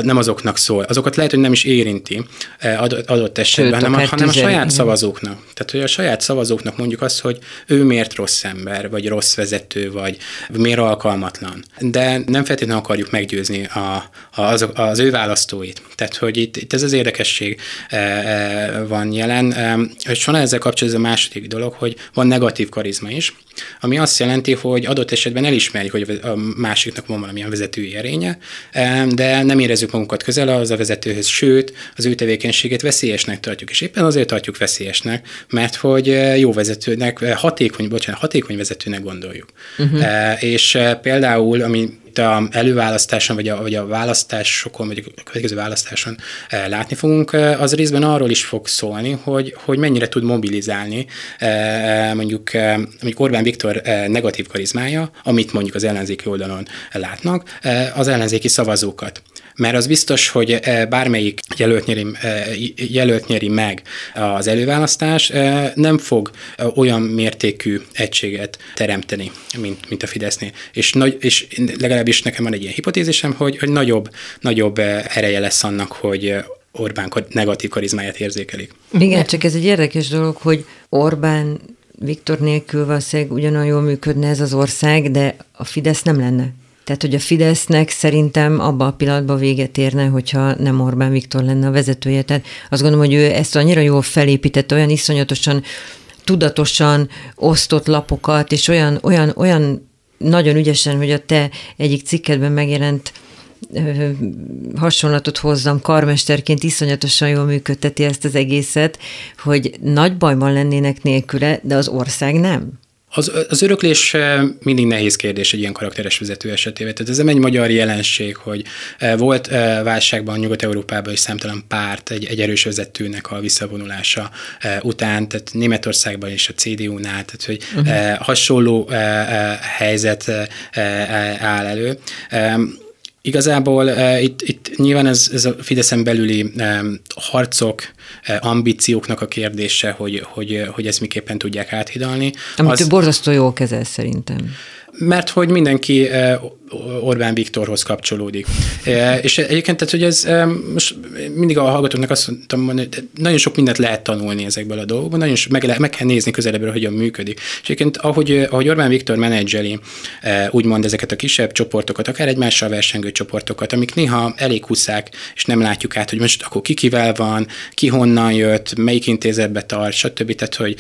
nem azoknak szól. Azokat lehet, hogy nem is érinti adott esetben, Sőt, hanem, hanem a saját szavazóknak. Tehát, hogy a saját szavazóknak mondjuk azt, hogy ő miért rossz ember, vagy rossz vezető, vagy miért alkalmatlan. De nem feltétlenül akarjuk meggyőzni meggyőzni a, az, az ő választóit. Tehát, hogy itt, itt ez az érdekesség van jelen. És van ezzel kapcsolatban a második dolog, hogy van negatív karizma is, ami azt jelenti, hogy adott esetben elismerjük, hogy a másiknak van valamilyen vezetői erénye, de nem érezzük magunkat közel az a vezetőhöz, sőt, az ő tevékenységét veszélyesnek tartjuk, és éppen azért tartjuk veszélyesnek, mert hogy jó vezetőnek, hatékony, bocsánat, hatékony vezetőnek gondoljuk. Uh-huh. És például, ami itt a előválasztáson, vagy a, vagy a választásokon, vagy a következő választáson e, látni fogunk, e, az részben arról is fog szólni, hogy, hogy mennyire tud mobilizálni e, mondjuk, mondjuk Orbán Viktor negatív karizmája, amit mondjuk az ellenzéki oldalon látnak, az ellenzéki szavazókat mert az biztos, hogy eh, bármelyik jelölt nyeri, eh, jelölt nyeri meg az előválasztás, eh, nem fog olyan mértékű egységet teremteni, mint, mint a Fidesznél. És, nagy, és legalábbis nekem van egy ilyen hipotézisem, hogy, hogy nagyobb, nagyobb ereje lesz annak, hogy Orbán negatív karizmáját érzékelik. Igen, csak ez egy érdekes dolog, hogy Orbán Viktor nélkül valószínűleg ugyanolyan jól működne ez az ország, de a Fidesz nem lenne. Tehát, hogy a Fidesznek szerintem abban a pillanatban véget érne, hogyha nem Orbán Viktor lenne a vezetője. Tehát azt gondolom, hogy ő ezt annyira jól felépített, olyan iszonyatosan tudatosan osztott lapokat, és olyan, olyan, olyan nagyon ügyesen, hogy a te egyik cikkedben megjelent hasonlatot hozzam, karmesterként iszonyatosan jól működteti ezt az egészet, hogy nagy bajban lennének nélküle, de az ország nem. Az, az öröklés mindig nehéz kérdés egy ilyen karakteres vezető esetében. Tehát ez nem egy magyar jelenség, hogy volt válságban Nyugat-Európában is számtalan párt egy, egy erős vezetőnek a visszavonulása után, tehát Németországban is a CDU-nál, tehát hogy uh-huh. hasonló helyzet áll elő. Igazából uh, itt, itt nyilván ez, ez a Fideszen belüli um, harcok, uh, ambícióknak a kérdése, hogy, hogy, hogy ezt miképpen tudják áthidalni. Amit az, borzasztó jól kezel szerintem. Mert hogy mindenki uh, Orbán Viktorhoz kapcsolódik. E, és egyébként, tehát, hogy ez e, most mindig a hallgatóknak azt mondtam, hogy nagyon sok mindent lehet tanulni ezekből a dolgokból, nagyon sok, meg, meg kell nézni közelebbről, hogyan működik. És egyébként, ahogy, ahogy Orbán Viktor menedzseli e, úgymond ezeket a kisebb csoportokat, akár egymással versengő csoportokat, amik néha elég huszák, és nem látjuk át, hogy most akkor ki kivel van, ki honnan jött, melyik intézetbe tart, stb. Tehát, hogy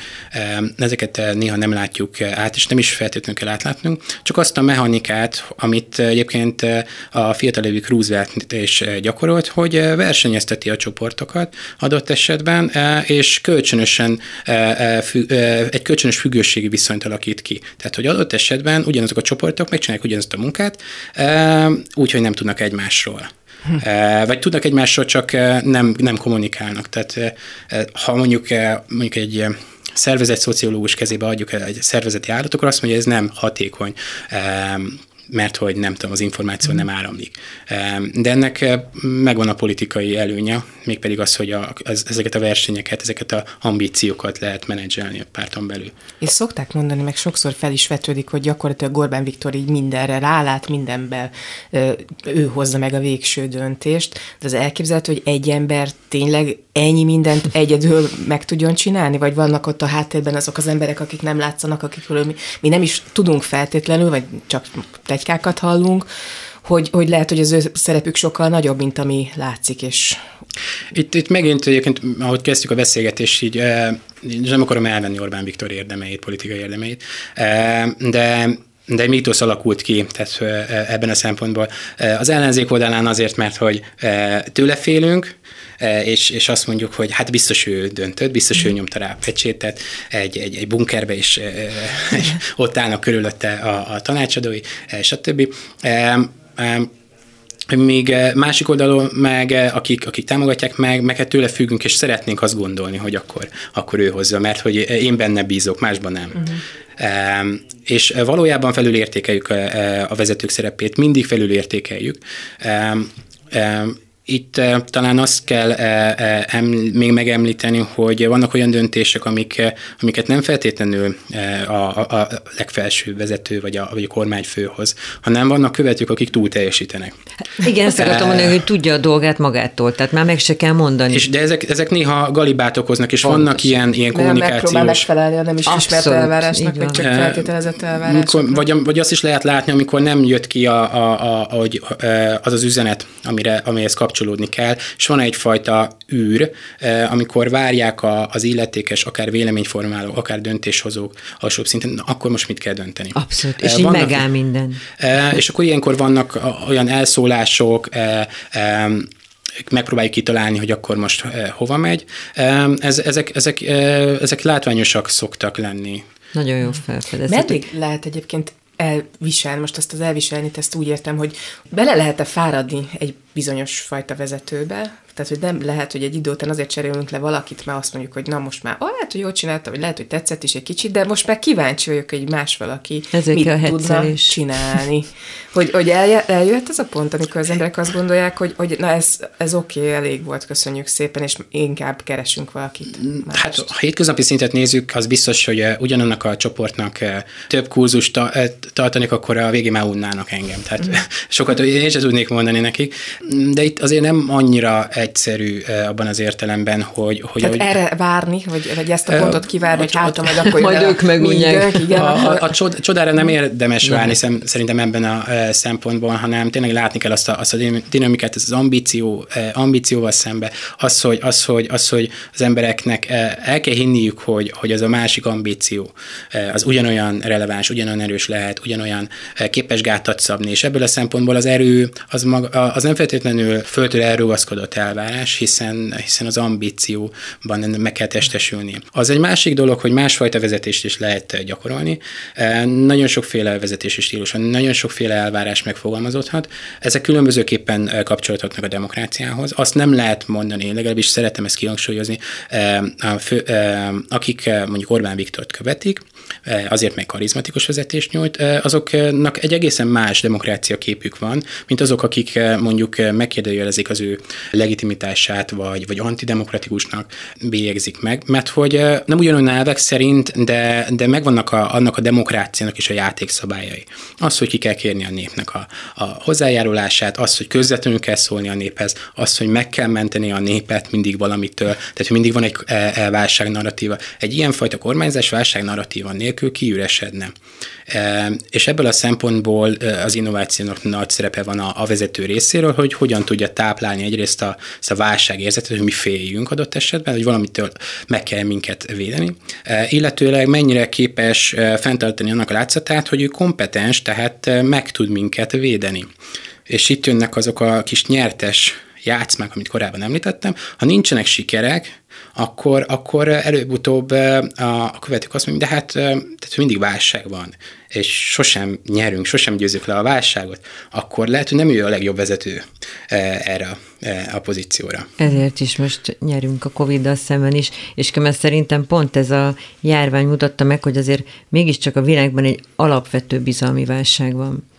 ezeket néha nem látjuk át, és nem is feltétlenül kell átlátnunk, csak azt a mechanikát, amit amit egyébként eh, a fiatal évük Roosevelt is eh, gyakorolt, hogy eh, versenyezteti a csoportokat adott esetben, és kölcsönösen egy kölcsönös függőségi viszonyt alakít ki. Tehát, hogy adott esetben ugyanazok a csoportok megcsinálják ugyanazt a munkát, úgyhogy nem tudnak egymásról. Vagy tudnak egymásról, csak nem, nem kommunikálnak. Tehát ha mondjuk, mondjuk egy szervezet szociológus kezébe adjuk egy szervezeti állatot, akkor azt mondja, hogy ez nem hatékony mert hogy nem tudom, az információ nem áramlik. De ennek eh, megvan a politikai előnye, mégpedig az, hogy a, az, ezeket a versenyeket, ezeket a ambíciókat lehet menedzselni a párton belül. És szokták mondani, meg sokszor fel is vetődik, hogy gyakorlatilag Gorbán Viktor így mindenre rálát, mindenben ő hozza meg a végső döntést, de az elképzelhető, hogy egy ember tényleg ennyi mindent egyedül meg tudjon csinálni, vagy vannak ott a háttérben azok az emberek, akik nem látszanak, akikről mi, mi nem is tudunk feltétlenül, vagy csak plegykákat hallunk, hogy, hogy lehet, hogy az ő szerepük sokkal nagyobb, mint ami látszik, és itt, itt megint egyébként, ahogy kezdtük a beszélgetést, így nem akarom elvenni Orbán Viktor érdemeit, politikai érdemeit, de de egy mítosz alakult ki tehát ebben a szempontból. Az ellenzék oldalán azért, mert hogy tőle félünk, és, és azt mondjuk, hogy hát biztos ő döntött, biztos ő mhm. nyomta rá a pecsétet egy, egy, egy bunkerbe, és, és ott állnak körülötte a, a tanácsadói, stb. Még másik oldalon meg, akik, akik támogatják meg, meg hát tőle függünk, és szeretnénk azt gondolni, hogy akkor, akkor ő hozza, mert hogy én benne bízok, másban nem. Uh-huh. És valójában felülértékeljük a vezetők szerepét, mindig felülértékeljük itt uh, talán azt kell uh, em, még megemlíteni, hogy vannak olyan döntések, amik, amiket nem feltétlenül a, a, a legfelső vezető vagy a, vagy a kormányfő hoz, hanem vannak követők, akik túl teljesítenek. Igen, ezt akartam mondani, hogy tudja a dolgát magától, tehát már meg se kell mondani. És, de ezek, ezek néha galibát okoznak, és Pontos. vannak ilyen, ilyen kommunikációs... Nem megfelelni a nem is Abszolút, ismert elvárásnak, vagy csak feltételezett elvárásnak. Vagy, vagy azt is lehet látni, amikor nem jött ki a, a, a, a, az az üzenet, amire, amihez kapcsolódni kell, és van egyfajta űr, amikor várják a, az illetékes, akár véleményformálók, akár döntéshozók alsóbb szinten, akkor most mit kell dönteni. Abszolút, és vannak, így megáll minden. És akkor ilyenkor vannak olyan elszólások, megpróbáljuk kitalálni, hogy akkor most hova megy. Ez, ezek, ezek, ezek látványosak szoktak lenni. Nagyon jó felfedezés. Meddig lehet egyébként elviselni, most azt az elviselni, ezt úgy értem, hogy bele lehet-e fáradni egy bizonyos fajta vezetőbe, tehát, hogy nem lehet, hogy egy idő után azért cserélünk le valakit, mert azt mondjuk, hogy na most már, ah, lehet, hogy jól csinálta, vagy lehet, hogy tetszett is egy kicsit, de most már kíváncsi vagyok, hogy más valaki Ezek mit a tudna is. csinálni. [LAUGHS] Hogy, hogy elj- eljöhet az a pont, amikor az emberek azt gondolják, hogy, hogy na ez, ez oké, okay, elég volt, köszönjük szépen, és inkább keresünk valakit. Mást. Hát ha hétköznapi szintet nézzük, az biztos, hogy ugyanannak a csoportnak több kurzust tartani, akkor a végén már unnának engem. Tehát mm. [LAUGHS] sokat én sem tudnék mondani nekik. De itt azért nem annyira egyszerű abban az értelemben, hogy... hogy Tehát hogy, erre várni, hogy, vagy ezt a pontot kivárni, hogy hátra majd akkor majd ők. Igen, a, a, a csodára nem érdemes várni szerintem ebben a szempontból, hanem tényleg látni kell azt a, azt a dinamikát, az ambíció, ambícióval szembe, az hogy, az, hogy, az, hogy az embereknek el kell hinniük, hogy, hogy az a másik ambíció az ugyanolyan releváns, ugyanolyan erős lehet, ugyanolyan képes gátat szabni, és ebből a szempontból az erő az, maga, az nem feltétlenül föltől elrugaszkodott elvárás, hiszen, hiszen az ambícióban meg kell testesülni. Az egy másik dolog, hogy másfajta vezetést is lehet gyakorolni. Nagyon sokféle vezetési stílus nagyon sokféle elvárás megfogalmazódhat. Ezek különbözőképpen kapcsolódhatnak a demokráciához. Azt nem lehet mondani, én legalábbis szeretem ezt kihangsúlyozni, akik mondjuk Orbán Viktort követik, azért meg karizmatikus vezetést nyújt, azoknak egy egészen más demokrácia képük van, mint azok, akik mondjuk megkérdőjelezik az ő legitimitását, vagy, vagy antidemokratikusnak bélyegzik meg, mert hogy nem ugyanolyan elvek szerint, de, de megvannak a, annak a demokráciának is a játékszabályai. Az, hogy ki kell kérni a népnek a, a hozzájárulását, az, hogy közvetlenül kell szólni a néphez, az, hogy meg kell menteni a népet mindig valamitől, tehát hogy mindig van egy e, e, válság narratíva. Egy ilyenfajta kormányzás válság narratíva nélkül kiüresedne. És ebből a szempontból az innovációnak nagy szerepe van a, a vezető részéről, hogy hogyan tudja táplálni egyrészt a, ezt a válságérzetet, hogy mi féljünk adott esetben, hogy valamitől meg kell minket védeni, illetőleg mennyire képes fenntartani annak a látszatát, hogy ő kompetens, tehát meg tud minket védeni. És itt jönnek azok a kis nyertes játszmák, amit korábban említettem. Ha nincsenek sikerek, akkor, akkor előbb-utóbb a követők azt mondják, de hát tehát mindig válság van, és sosem nyerünk, sosem győzünk le a válságot, akkor lehet, hogy nem ő a legjobb vezető erre a pozícióra. Ezért is most nyerünk a Covid-dal szemben is, és mert szerintem pont ez a járvány mutatta meg, hogy azért mégiscsak a világban egy alapvető bizalmi válság van.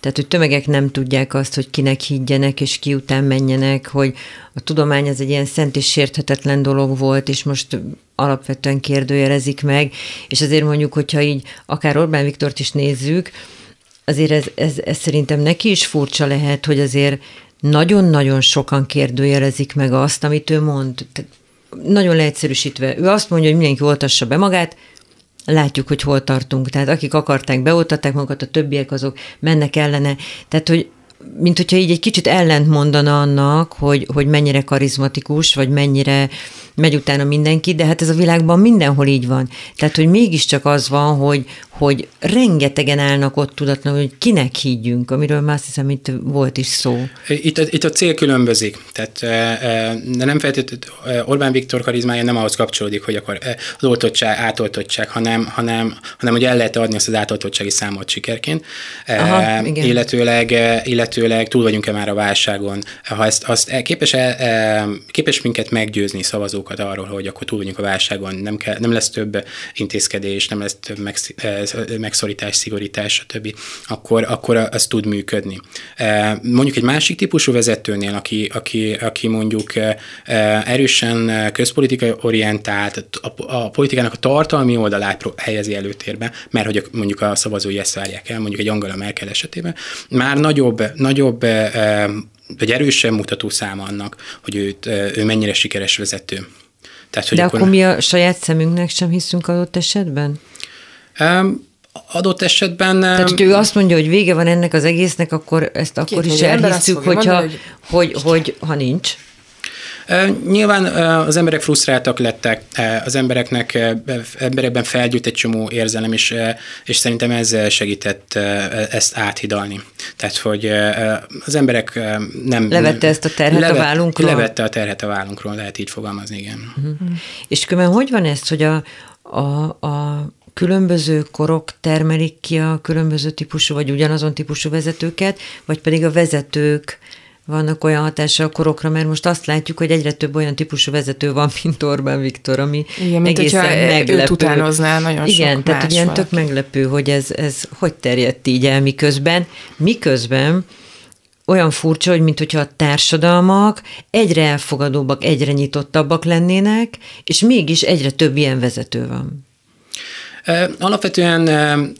Tehát, hogy tömegek nem tudják azt, hogy kinek higgyenek, és ki után menjenek, hogy a tudomány az egy ilyen szent és sérthetetlen dolog volt, és most alapvetően kérdőjelezik meg, és azért mondjuk, hogyha így akár Orbán Viktort is nézzük, azért ez, ez, ez szerintem neki is furcsa lehet, hogy azért nagyon-nagyon sokan kérdőjelezik meg azt, amit ő mond. Tehát nagyon leegyszerűsítve. Ő azt mondja, hogy mindenki oltassa be magát, látjuk, hogy hol tartunk. Tehát akik akarták, beoltatták magukat, a többiek azok mennek ellene. Tehát, hogy mint hogyha így egy kicsit ellent mondana annak, hogy, hogy mennyire karizmatikus, vagy mennyire megy utána mindenki, de hát ez a világban mindenhol így van. Tehát, hogy mégiscsak az van, hogy, hogy rengetegen állnak ott tudatlanul, hogy kinek higgyünk, amiről már azt hiszem itt volt is szó. Itt, itt a cél különbözik. Tehát de nem feltétlenül Orbán Viktor karizmája nem ahhoz kapcsolódik, hogy akkor az oltottság, átoltottság, hanem, hanem, hanem hogy el lehet adni azt az átoltottsági számot sikerként. Aha, igen. Illetőleg, illetőleg túl vagyunk-e már a válságon. Ha ezt, azt képes, képes minket meggyőzni szavazókat arról, hogy akkor túl vagyunk a válságon, nem, kell, nem lesz több intézkedés, nem lesz több meg megszorítás, szigorítás, stb., akkor, akkor az tud működni. Mondjuk egy másik típusú vezetőnél, aki, aki, aki mondjuk erősen közpolitikai orientált, a, a politikának a tartalmi oldalát helyezi előtérbe, mert hogy mondjuk a szavazói ezt várják el, mondjuk egy Angela Merkel esetében, már nagyobb, nagyobb vagy erősen mutató száma annak, hogy őt, ő mennyire sikeres vezető. Tehát, hogy De akkor, akkor mi a saját szemünknek sem hiszünk adott esetben? Adott esetben... Tehát, hogy ő azt mondja, hogy vége van ennek az egésznek, akkor ezt akkor is elhiszük, hogyha, mondani, hogy... Hogy, hogy ha nincs. Nyilván az emberek frusztráltak lettek, az embereknek emberekben felgyűjt egy csomó érzelem, és, és szerintem ez segített ezt áthidalni. Tehát, hogy az emberek nem... Levette ezt a terhet levet, a vállunkról? Levette a terhet a vállunkról, lehet így fogalmazni, igen. Uh-huh. És különben hogy van ez, hogy a, a, a különböző korok termelik ki a különböző típusú, vagy ugyanazon típusú vezetőket, vagy pedig a vezetők vannak olyan hatása a korokra, mert most azt látjuk, hogy egyre több olyan típusú vezető van, [LAUGHS] mint Orbán Viktor, ami Igen, mint egészen meglepő. Őt utánozná nagyon Igen, sok tehát ilyen tök meglepő, hogy ez, ez hogy terjedt így el miközben, miközben olyan furcsa, hogy mint hogyha a társadalmak egyre elfogadóbbak, egyre nyitottabbak lennének, és mégis egyre több ilyen vezető van. Alapvetően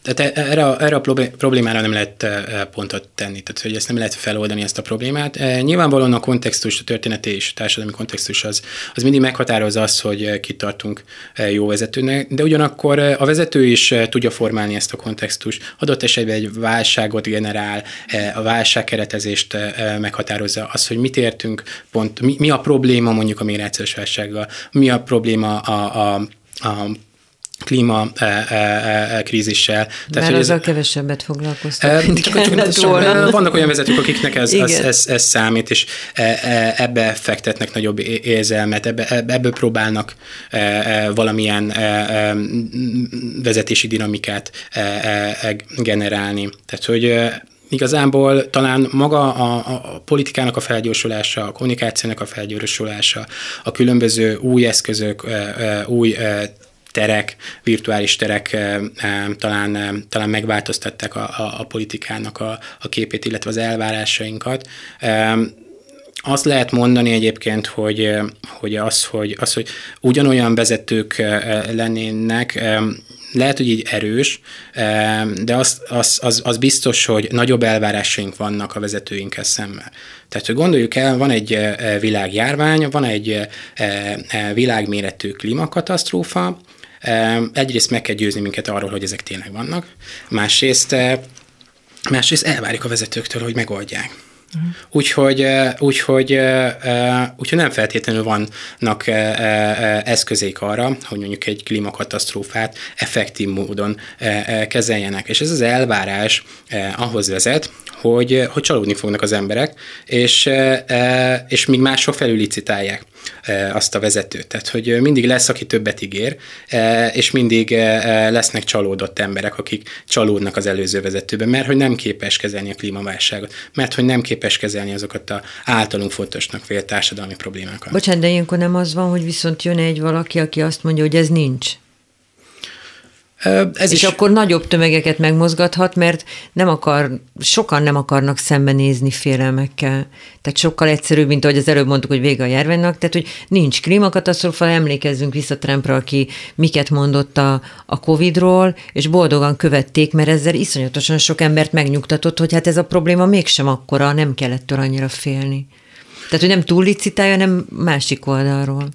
tehát erre, erre a problémára nem lehet pontot tenni, tehát hogy ezt nem lehet feloldani ezt a problémát. Nyilvánvalóan a kontextus, a történeti és a társadalmi kontextus az, az mindig meghatározza azt, hogy kit tartunk jó vezetőnek, de ugyanakkor a vezető is tudja formálni ezt a kontextust. Adott esetben egy válságot generál, a válságkeretezést meghatározza, az, hogy mit értünk pont, mi, mi a probléma mondjuk a migrációs válsággal, mi a probléma a, a a klíma e, e, ez, kevesebbet foglalkoztak, e, mint csak, csak, volna. Vannak olyan vezetők, akiknek ez, ez, ez, ez számít, és ebbe fektetnek nagyobb érzelmet, ebbe, ebből próbálnak valamilyen vezetési dinamikát generálni. Tehát, hogy igazából talán maga a, a politikának a felgyorsulása, a kommunikációnak a felgyorsulása, a különböző új eszközök, új terek, virtuális terek talán, talán megváltoztatták a, a, a politikának a, a képét, illetve az elvárásainkat. Azt lehet mondani egyébként, hogy, hogy, az, hogy, az, hogy ugyanolyan vezetők lennének, lehet, hogy így erős, de az, az, az, az biztos, hogy nagyobb elvárásaink vannak a vezetőinkkel szemben. Tehát, hogy gondoljuk el, van egy világjárvány, van egy világméretű klímakatasztrófa, Egyrészt meg kell győzni minket arról, hogy ezek tényleg vannak, másrészt, másrészt elvárjuk a vezetőktől, hogy megoldják. Uh-huh. Úgyhogy, úgyhogy, úgyhogy nem feltétlenül vannak eszközék arra, hogy mondjuk egy klímakatasztrófát effektív módon kezeljenek. És ez az elvárás ahhoz vezet, hogy, hogy csalódni fognak az emberek, és, és még mások felülicitálják azt a vezetőt. Tehát, hogy mindig lesz, aki többet ígér, és mindig lesznek csalódott emberek, akik csalódnak az előző vezetőben, mert hogy nem képes kezelni a klímaválságot, mert hogy nem képes kezelni azokat a általunk fontosnak vélt társadalmi problémákat. Bocsánat, de ilyenkor nem az van, hogy viszont jön egy valaki, aki azt mondja, hogy ez nincs. Ez és is... akkor nagyobb tömegeket megmozgathat, mert nem akar, sokan nem akarnak szembenézni félelmekkel. Tehát sokkal egyszerűbb, mint ahogy az előbb mondtuk, hogy vége a járványnak, tehát hogy nincs klímakatasztrófa, emlékezzünk vissza Trumpra, aki miket mondott a, a Covid-ról, és boldogan követték, mert ezzel iszonyatosan sok embert megnyugtatott, hogy hát ez a probléma mégsem akkora, nem kellett annyira félni. Tehát, hogy nem túl licitálja, hanem másik oldalról.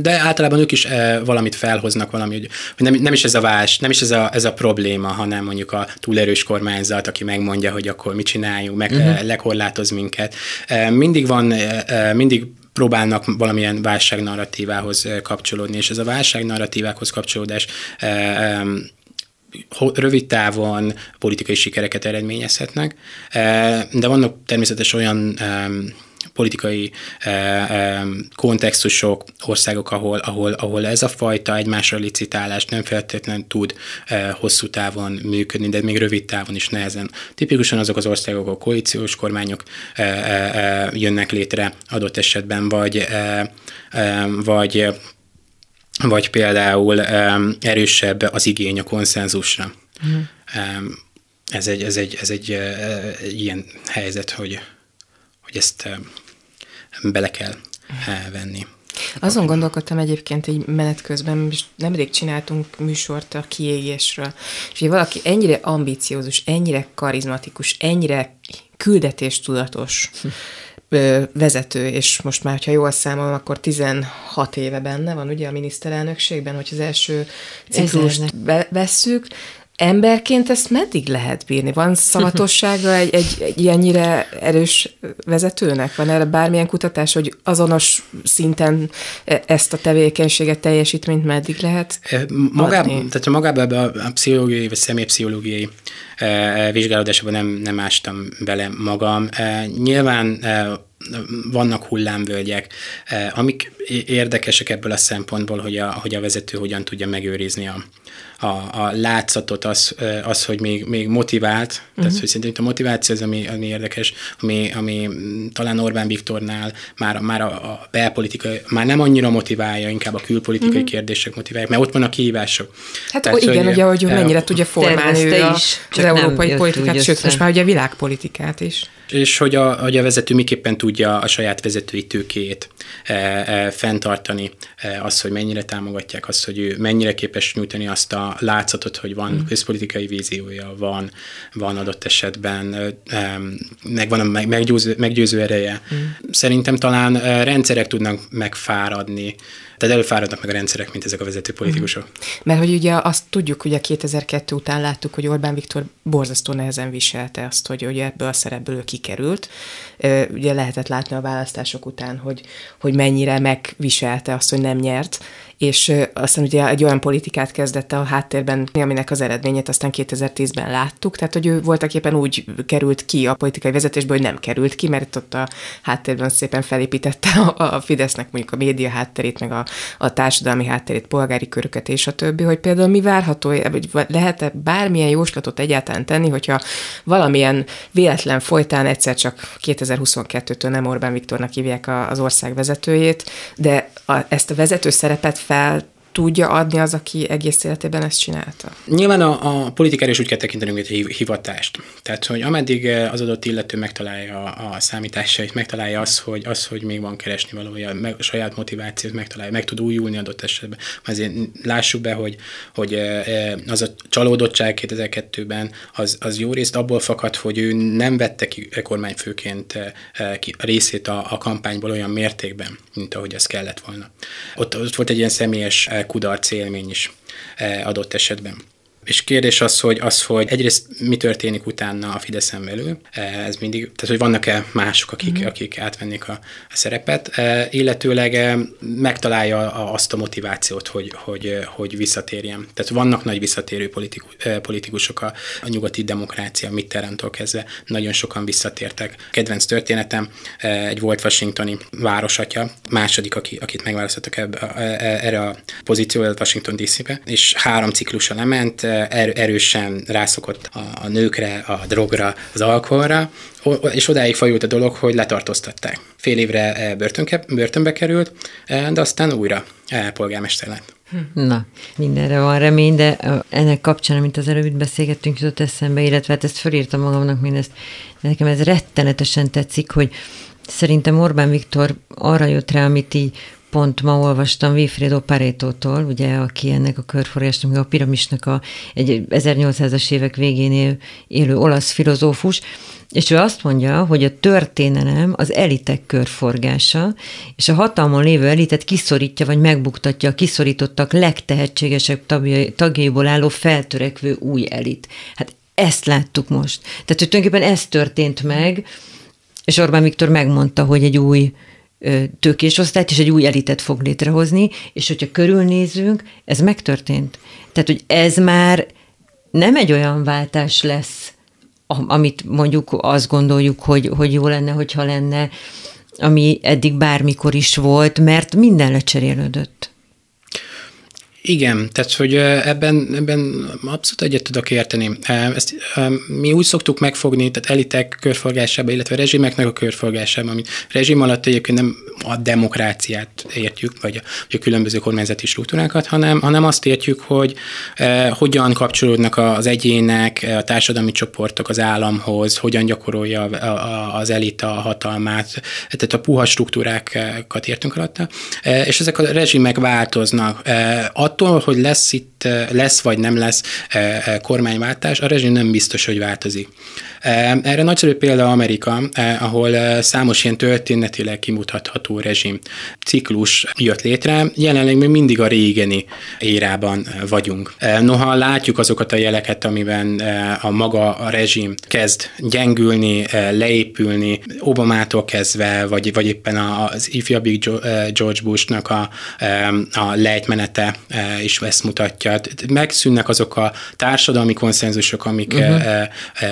De általában ők is valamit felhoznak, valami, hogy nem, nem is ez a vás, nem is ez a, ez a probléma, hanem mondjuk a túlerős kormányzat, aki megmondja, hogy akkor mit csináljunk, meg uh-huh. lekorlátoz minket. Mindig van, mindig próbálnak valamilyen válságnarratívához kapcsolódni, és ez a válságnarratívákhoz kapcsolódás rövid távon politikai sikereket eredményezhetnek, de vannak természetesen olyan politikai eh, eh, kontextusok, országok, ahol, ahol, ahol ez a fajta egymásra licitálás nem feltétlenül tud eh, hosszú távon működni, de még rövid távon is nehezen. Tipikusan azok az országok, ahol koalíciós kormányok jönnek létre adott esetben, vagy, vagy vagy például erősebb az igény a konszenzusra. Uh-huh. Ez, egy, ez, egy, ez egy, egy ilyen helyzet, hogy, hogy ezt bele kell venni. Azon gondolkodtam egyébként egy menet közben, és nemrég csináltunk műsort a kiégésről, és hogy valaki ennyire ambiciózus, ennyire karizmatikus, ennyire küldetéstudatos vezető, és most már, ha jól számolom, akkor 16 éve benne van ugye a miniszterelnökségben, hogy az első ciklust vesszük, emberként ezt meddig lehet bírni? Van szavatossága egy, egy, egy ilyennyire erős vezetőnek? Van erre bármilyen kutatás, hogy azonos szinten e, ezt a tevékenységet, teljesítményt meddig lehet Magában, tehát magában a, a pszichológiai vagy személypszichológiai e, vizsgálódásában nem, nem ástam bele magam. E, nyilván e, vannak hullámvölgyek, amik érdekesek ebből a szempontból, hogy a, hogy a vezető hogyan tudja megőrizni a, a, a látszatot, az, az hogy még, még motivált, uh-huh. tehát mhm. hogy szerintem a motiváció az, ami, ami érdekes, ami, ami talán Orbán Viktornál már, már a, a belpolitika már nem annyira motiválja, inkább a külpolitikai uh-huh. kérdések motiválják, mert ott van a kihívások. Hát tehát, igen, hogy, ugye, hogy mennyire tudja formálni ő a, is, az európai politikát, sőt, most már ugye a világpolitikát is. És hogy a, hogy a vezető miképpen tudja a saját vezetői tőkét e, e, fenntartani, e, az, hogy mennyire támogatják, az, hogy ő mennyire képes nyújtani azt a látszatot, hogy van mm. közpolitikai víziója, van, van adott esetben, megvan a meggyőző, meggyőző ereje. Mm. Szerintem talán rendszerek tudnak megfáradni, tehát előfáradnak meg a rendszerek, mint ezek a vezető politikusok. Mm. Mert hogy ugye azt tudjuk, hogy a 2002 után láttuk, hogy Orbán Viktor borzasztó nehezen viselte azt, hogy ugye ebből a szerepből kikerült. Ugye lehetett látni a választások után, hogy, hogy mennyire megviselte azt, hogy nem nyert, és aztán ugye egy olyan politikát kezdett a háttérben, aminek az eredményét aztán 2010-ben láttuk, tehát hogy ő voltak éppen úgy került ki a politikai vezetésből, hogy nem került ki, mert ott a háttérben szépen felépítette a, a Fidesznek mondjuk a média hátterét, meg a, a társadalmi hátterét, polgári köröket és a többi, hogy például mi várható, vagy lehet-e bármilyen jóslatot egyáltalán tenni, hogyha valamilyen véletlen folytán egyszer csak 2022-től nem Orbán Viktornak hívják az ország vezetőjét, de a, ezt a vezető szerepet fel Yeah. Tudja adni az, aki egész életében ezt csinálta? Nyilván a, a politikára is úgy kell tekintenünk, egy hivatást. Tehát, hogy ameddig eh, az adott illető megtalálja a számításait, megtalálja azt, hogy, az, hogy még van keresni valója, meg, saját motivációt megtalálja, meg tud újulni adott esetben. Azért lássuk be, hogy, hogy eh, eh, az a csalódottság 2002-ben az, az jó részt abból fakad, hogy ő nem vette ki kormányfőként ki részét a, a kampányból olyan mértékben, mint ahogy ez kellett volna. Ott, ott volt egy ilyen személyes kudarc élmény is eh, adott esetben. És kérdés az, hogy, az, hogy egyrészt mi történik utána a Fideszen belül, eh, ez mindig, tehát hogy vannak-e mások, akik, mm. akik átvennék a, a szerepet, eh, illetőleg megtalálja azt a motivációt, hogy, hogy, hogy visszatérjen. Tehát vannak nagy visszatérő politikus, politikusok a, a nyugati demokrácia, Mitterrandtól kezdve, nagyon sokan visszatértek. Kedvenc történetem, egy volt washingtoni városatja, második, aki, akit megválasztottak ebbe, erre a pozícióra, Washington DC-be, és három ciklusa lement, erősen rászokott a, nőkre, a drogra, az alkoholra, és odáig fajult a dolog, hogy letartóztatták. Fél évre e, börtönke, börtönbe került, e, de aztán újra e, polgármester lett. Na, mindenre van remény, de ennek kapcsán, amit az előbb beszélgettünk, jutott eszembe, illetve hát ezt fölírtam magamnak mindezt, de nekem ez rettenetesen tetszik, hogy szerintem Orbán Viktor arra jött rá, amit így pont ma olvastam Wilfredo Pareto-tól, ugye, aki ennek a körforgásnak, a piramisnak a, egy 1800-as évek végén élő olasz filozófus, és ő azt mondja, hogy a történelem az elitek körforgása, és a hatalmon lévő elitet kiszorítja, vagy megbuktatja a kiszorítottak legtehetségesebb tagjaiból álló feltörekvő új elit. Hát ezt láttuk most. Tehát, hogy tulajdonképpen ez történt meg, és Orbán Viktor megmondta, hogy egy új tőkés osztályt és egy új elitet fog létrehozni, és hogyha körülnézünk, ez megtörtént. Tehát, hogy ez már nem egy olyan váltás lesz, amit mondjuk azt gondoljuk, hogy, hogy jó lenne, hogyha lenne, ami eddig bármikor is volt, mert minden lecserélődött. Igen, tehát hogy ebben, ebben abszolút egyet tudok érteni. Ezt mi úgy szoktuk megfogni, tehát elitek körforgásába, illetve rezsimeknek a körforgásába, amit rezsim alatt egyébként nem a demokráciát értjük, vagy a, vagy a különböző kormányzati struktúrákat, hanem, hanem azt értjük, hogy eh, hogyan kapcsolódnak az egyének, a társadalmi csoportok az államhoz, hogyan gyakorolja a, a, az elit a hatalmát, tehát a puha struktúrákat értünk alatta, eh, és ezek a rezsimek változnak. Eh, attól, hogy lesz itt, lesz vagy nem lesz kormányváltás, a rezsim nem biztos, hogy változik. Erre nagyszerű példa Amerika, ahol számos ilyen történetileg kimutatható rezsim ciklus jött létre. Jelenleg még mindig a régeni érában vagyunk. Noha látjuk azokat a jeleket, amiben a maga a rezsim kezd gyengülni, leépülni, Obamától kezdve, vagy, vagy éppen az ifjabbik George Bushnak a, a lejtmenete is ezt mutatja. Megszűnnek azok a társadalmi konszenzusok, amik uh-huh.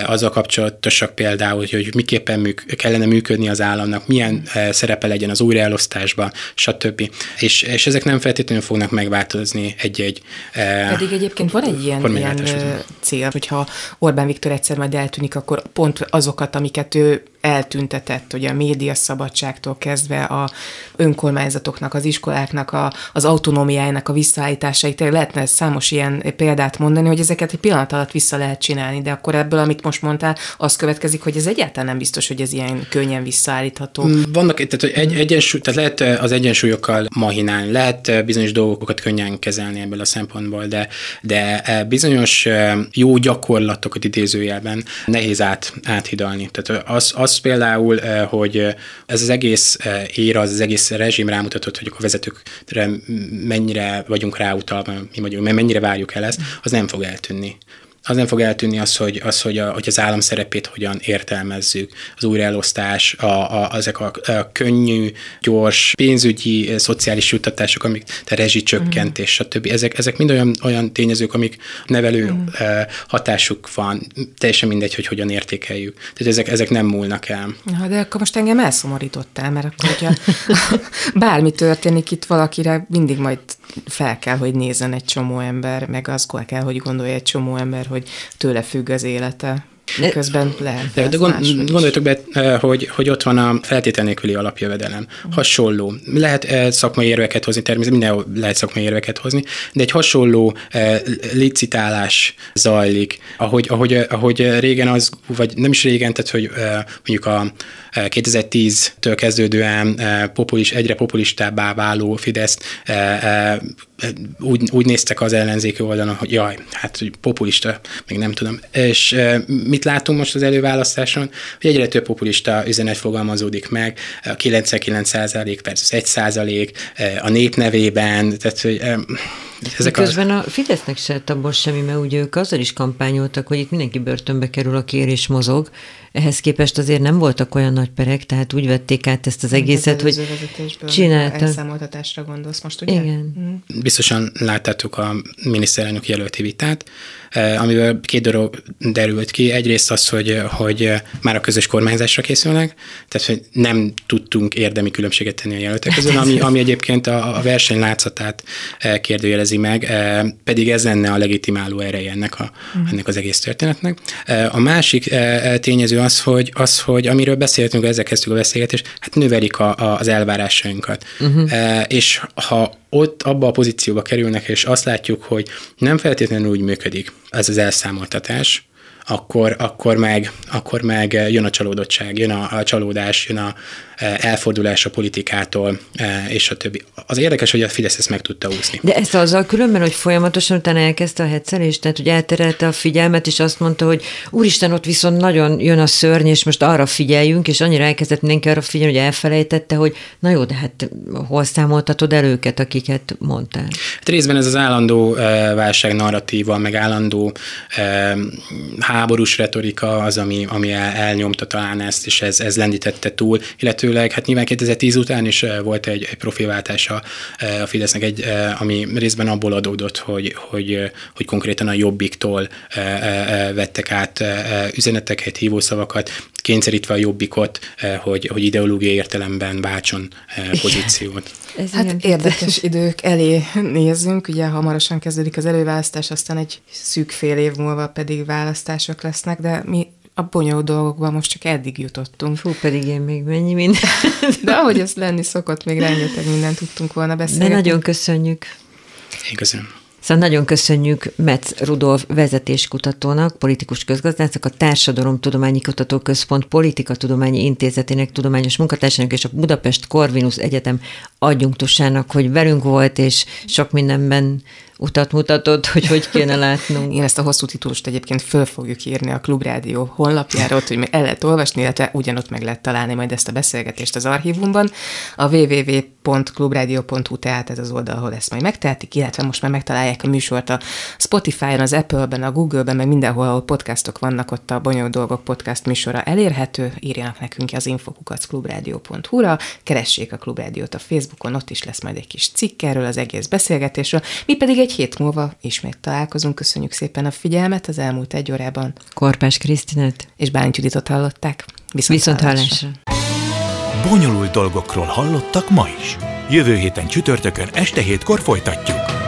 azzal kapcsolatosak például, hogy, miképpen műk, kellene működni az államnak, milyen szerepe legyen az újraelosztásban, stb. És, és ezek nem feltétlenül fognak megváltozni egy-egy Pedig egyébként van egy ilyen, ilyen cél, hogyha Orbán Viktor egyszer majd eltűnik, akkor pont azokat, amiket ő eltüntetett, ugye a média szabadságtól kezdve a önkormányzatoknak, az iskoláknak, a, az autonómiájának a visszaállításait, lehetne számos ilyen példát mondani, hogy ezeket egy pillanat alatt vissza lehet csinálni, de akkor ebből, amit most mondtál, az következik, hogy ez egyáltalán nem biztos, hogy ez ilyen könnyen visszaállítható. Mm, vannak, tehát hogy egy, egyensúly, tehát lehet eh, az egyensúlyokkal mahinálni, lehet eh, bizonyos dolgokat könnyen kezelni ebből a szempontból, de, de eh, bizonyos jó gyakorlatokat idézőjelben nehéz át, áthidalni. Tehát az, az az például, eh, hogy eh, ez az egész eh, éra, az, az egész rezsim rámutatott, hogy a vezetőkre mennyire vagyunk ráutalva, mi vagyunk, mennyire várjuk el ezt, az nem fog eltűnni az nem fog eltűnni az, hogy, az, hogy, a, hogy az állam szerepét hogyan értelmezzük, az újraelosztás, a, a, ezek a, a könnyű, gyors pénzügyi, szociális juttatások, amik, te rezsicsökkentés, mm. stb. Ezek, ezek mind olyan, olyan tényezők, amik nevelő mm. hatásuk van, teljesen mindegy, hogy hogyan értékeljük. Tehát ezek, ezek nem múlnak el. Ja, de akkor most engem elszomorítottál, mert akkor, hogyha [LAUGHS] bármi történik itt valakire, mindig majd fel kell, hogy nézzen egy csomó ember, meg az kell, hogy gondolja egy csomó ember, hogy tőle függ az élete. Közben lehet. De, de gond, gondoljatok be, eh, hogy, hogy ott van a feltétel nélküli alapjövedelem. Hasonló. Lehet eh, szakmai érveket hozni, természetesen mindenhol lehet szakmai érveket hozni, de egy hasonló eh, licitálás zajlik, ahogy, ahogy, ahogy régen az, vagy nem is régen, tehát hogy mondjuk a 2010-től kezdődően populis, egyre populistábbá váló Fidesz úgy, úgy néztek az ellenzéki oldalon, hogy jaj, hát hogy populista, még nem tudom. És mit látunk most az előválasztáson? Hogy egyre több populista üzenet fogalmazódik meg, a 99 versus 1% a nép nevében, tehát hogy ezek Közben az... a Fidesznek se lett abból semmi, mert ugye ők azzal is kampányoltak, hogy itt mindenki börtönbe kerül, aki ér és mozog. Ehhez képest azért nem voltak olyan nagy perek, tehát úgy vették át ezt az egészet, hogy csináltak. Elszámoltatásra gondolsz most, ugye? Igen. Mm. Biztosan láttátok a miniszterelnök jelölti vitát, amiből két dolog derült ki. Egyrészt az, hogy, hogy már a közös kormányzásra készülnek, tehát hogy nem tudtunk érdemi különbséget tenni a jelöltek között, ami, ami egyébként a, a verseny látszatát eh, kérdőjelezi meg, eh, pedig ez lenne a legitimáló ereje ennek, a, uh-huh. ennek az egész történetnek. Eh, a másik eh, tényező az, hogy, az, hogy amiről beszéltünk, ezzel kezdtük a beszélgetést, hát növelik a, a, az elvárásainkat. Uh-huh. És ha ott abba a pozícióba kerülnek, és azt látjuk, hogy nem feltétlenül úgy működik ez az elszámoltatás, akkor, akkor, meg, akkor meg jön a csalódottság, jön a, a csalódás, jön a, elfordulás a politikától, e, és a többi. Az érdekes, hogy a Fidesz ezt meg tudta úszni. De ezt azzal különben, hogy folyamatosan utána elkezdte a hetszelést, tehát hogy elterelte a figyelmet, és azt mondta, hogy úristen, ott viszont nagyon jön a szörny, és most arra figyeljünk, és annyira elkezdett mindenki arra figyelni, hogy elfelejtette, hogy na jó, de hát hol számoltatod el őket, akiket mondtál? Hát részben ez az állandó válság narratíva, meg állandó háborús retorika az, ami, ami el, elnyomta talán ezt, és ez, ez lendítette túl, illetőleg, hát nyilván 2010 után is eh, volt egy, egy profilváltása eh, a Fidesznek, egy, eh, ami részben abból adódott, hogy, hogy, hogy konkrétan a Jobbiktól vettek át üzeneteket, hívószavakat. Kényszerítve a jobbikot, hogy, hogy ideológiai értelemben váltson pozíciót. Ez hát érdekes [LAUGHS] idők elé nézzünk, ugye hamarosan kezdődik az előválasztás, aztán egy szűk fél év múlva pedig választások lesznek, de mi a bonyolult dolgokban most csak eddig jutottunk. Fú, pedig én még mennyi minden. [LAUGHS] De ahogy ez lenni szokott, még rengeteg mindent tudtunk volna beszélni. De nagyon köszönjük. Én köszönöm. Szóval nagyon köszönjük Metz Rudolf vezetéskutatónak, politikus közgazdásznak, a Társadalomtudományi Kutatóközpont Politikatudományi Intézetének tudományos munkatársának és a Budapest Corvinus Egyetem adjunktusának, hogy velünk volt, és sok mindenben utat mutatott, hogy hogy kéne látnunk. Én ezt a hosszú titulust egyébként föl fogjuk írni a Klubrádió honlapjára, ott, hogy el lehet olvasni, illetve ugyanott meg lehet találni majd ezt a beszélgetést az archívumban. A www.klubradio.hu, tehát ez az oldal, ahol ezt majd megtehetik, illetve most már megtalálják a műsort a Spotify-on, az Apple-ben, a Google-ben, meg mindenhol, ahol podcastok vannak, ott a Bonyolult Dolgok podcast műsora elérhető. Írjanak nekünk az infokukacklubradio.hu-ra, keressék a Klubrádiót a Facebookon, ott is lesz majd egy kis cikk erről az egész beszélgetésről. Mi pedig egy hét múlva ismét találkozunk. Köszönjük szépen a figyelmet az elmúlt egy órában. Korpás Krisztinet. És Bálint Juditot hallották. Viszont, Viszont hallásra. Bonyolult dolgokról hallottak ma is. Jövő héten csütörtökön este hétkor folytatjuk.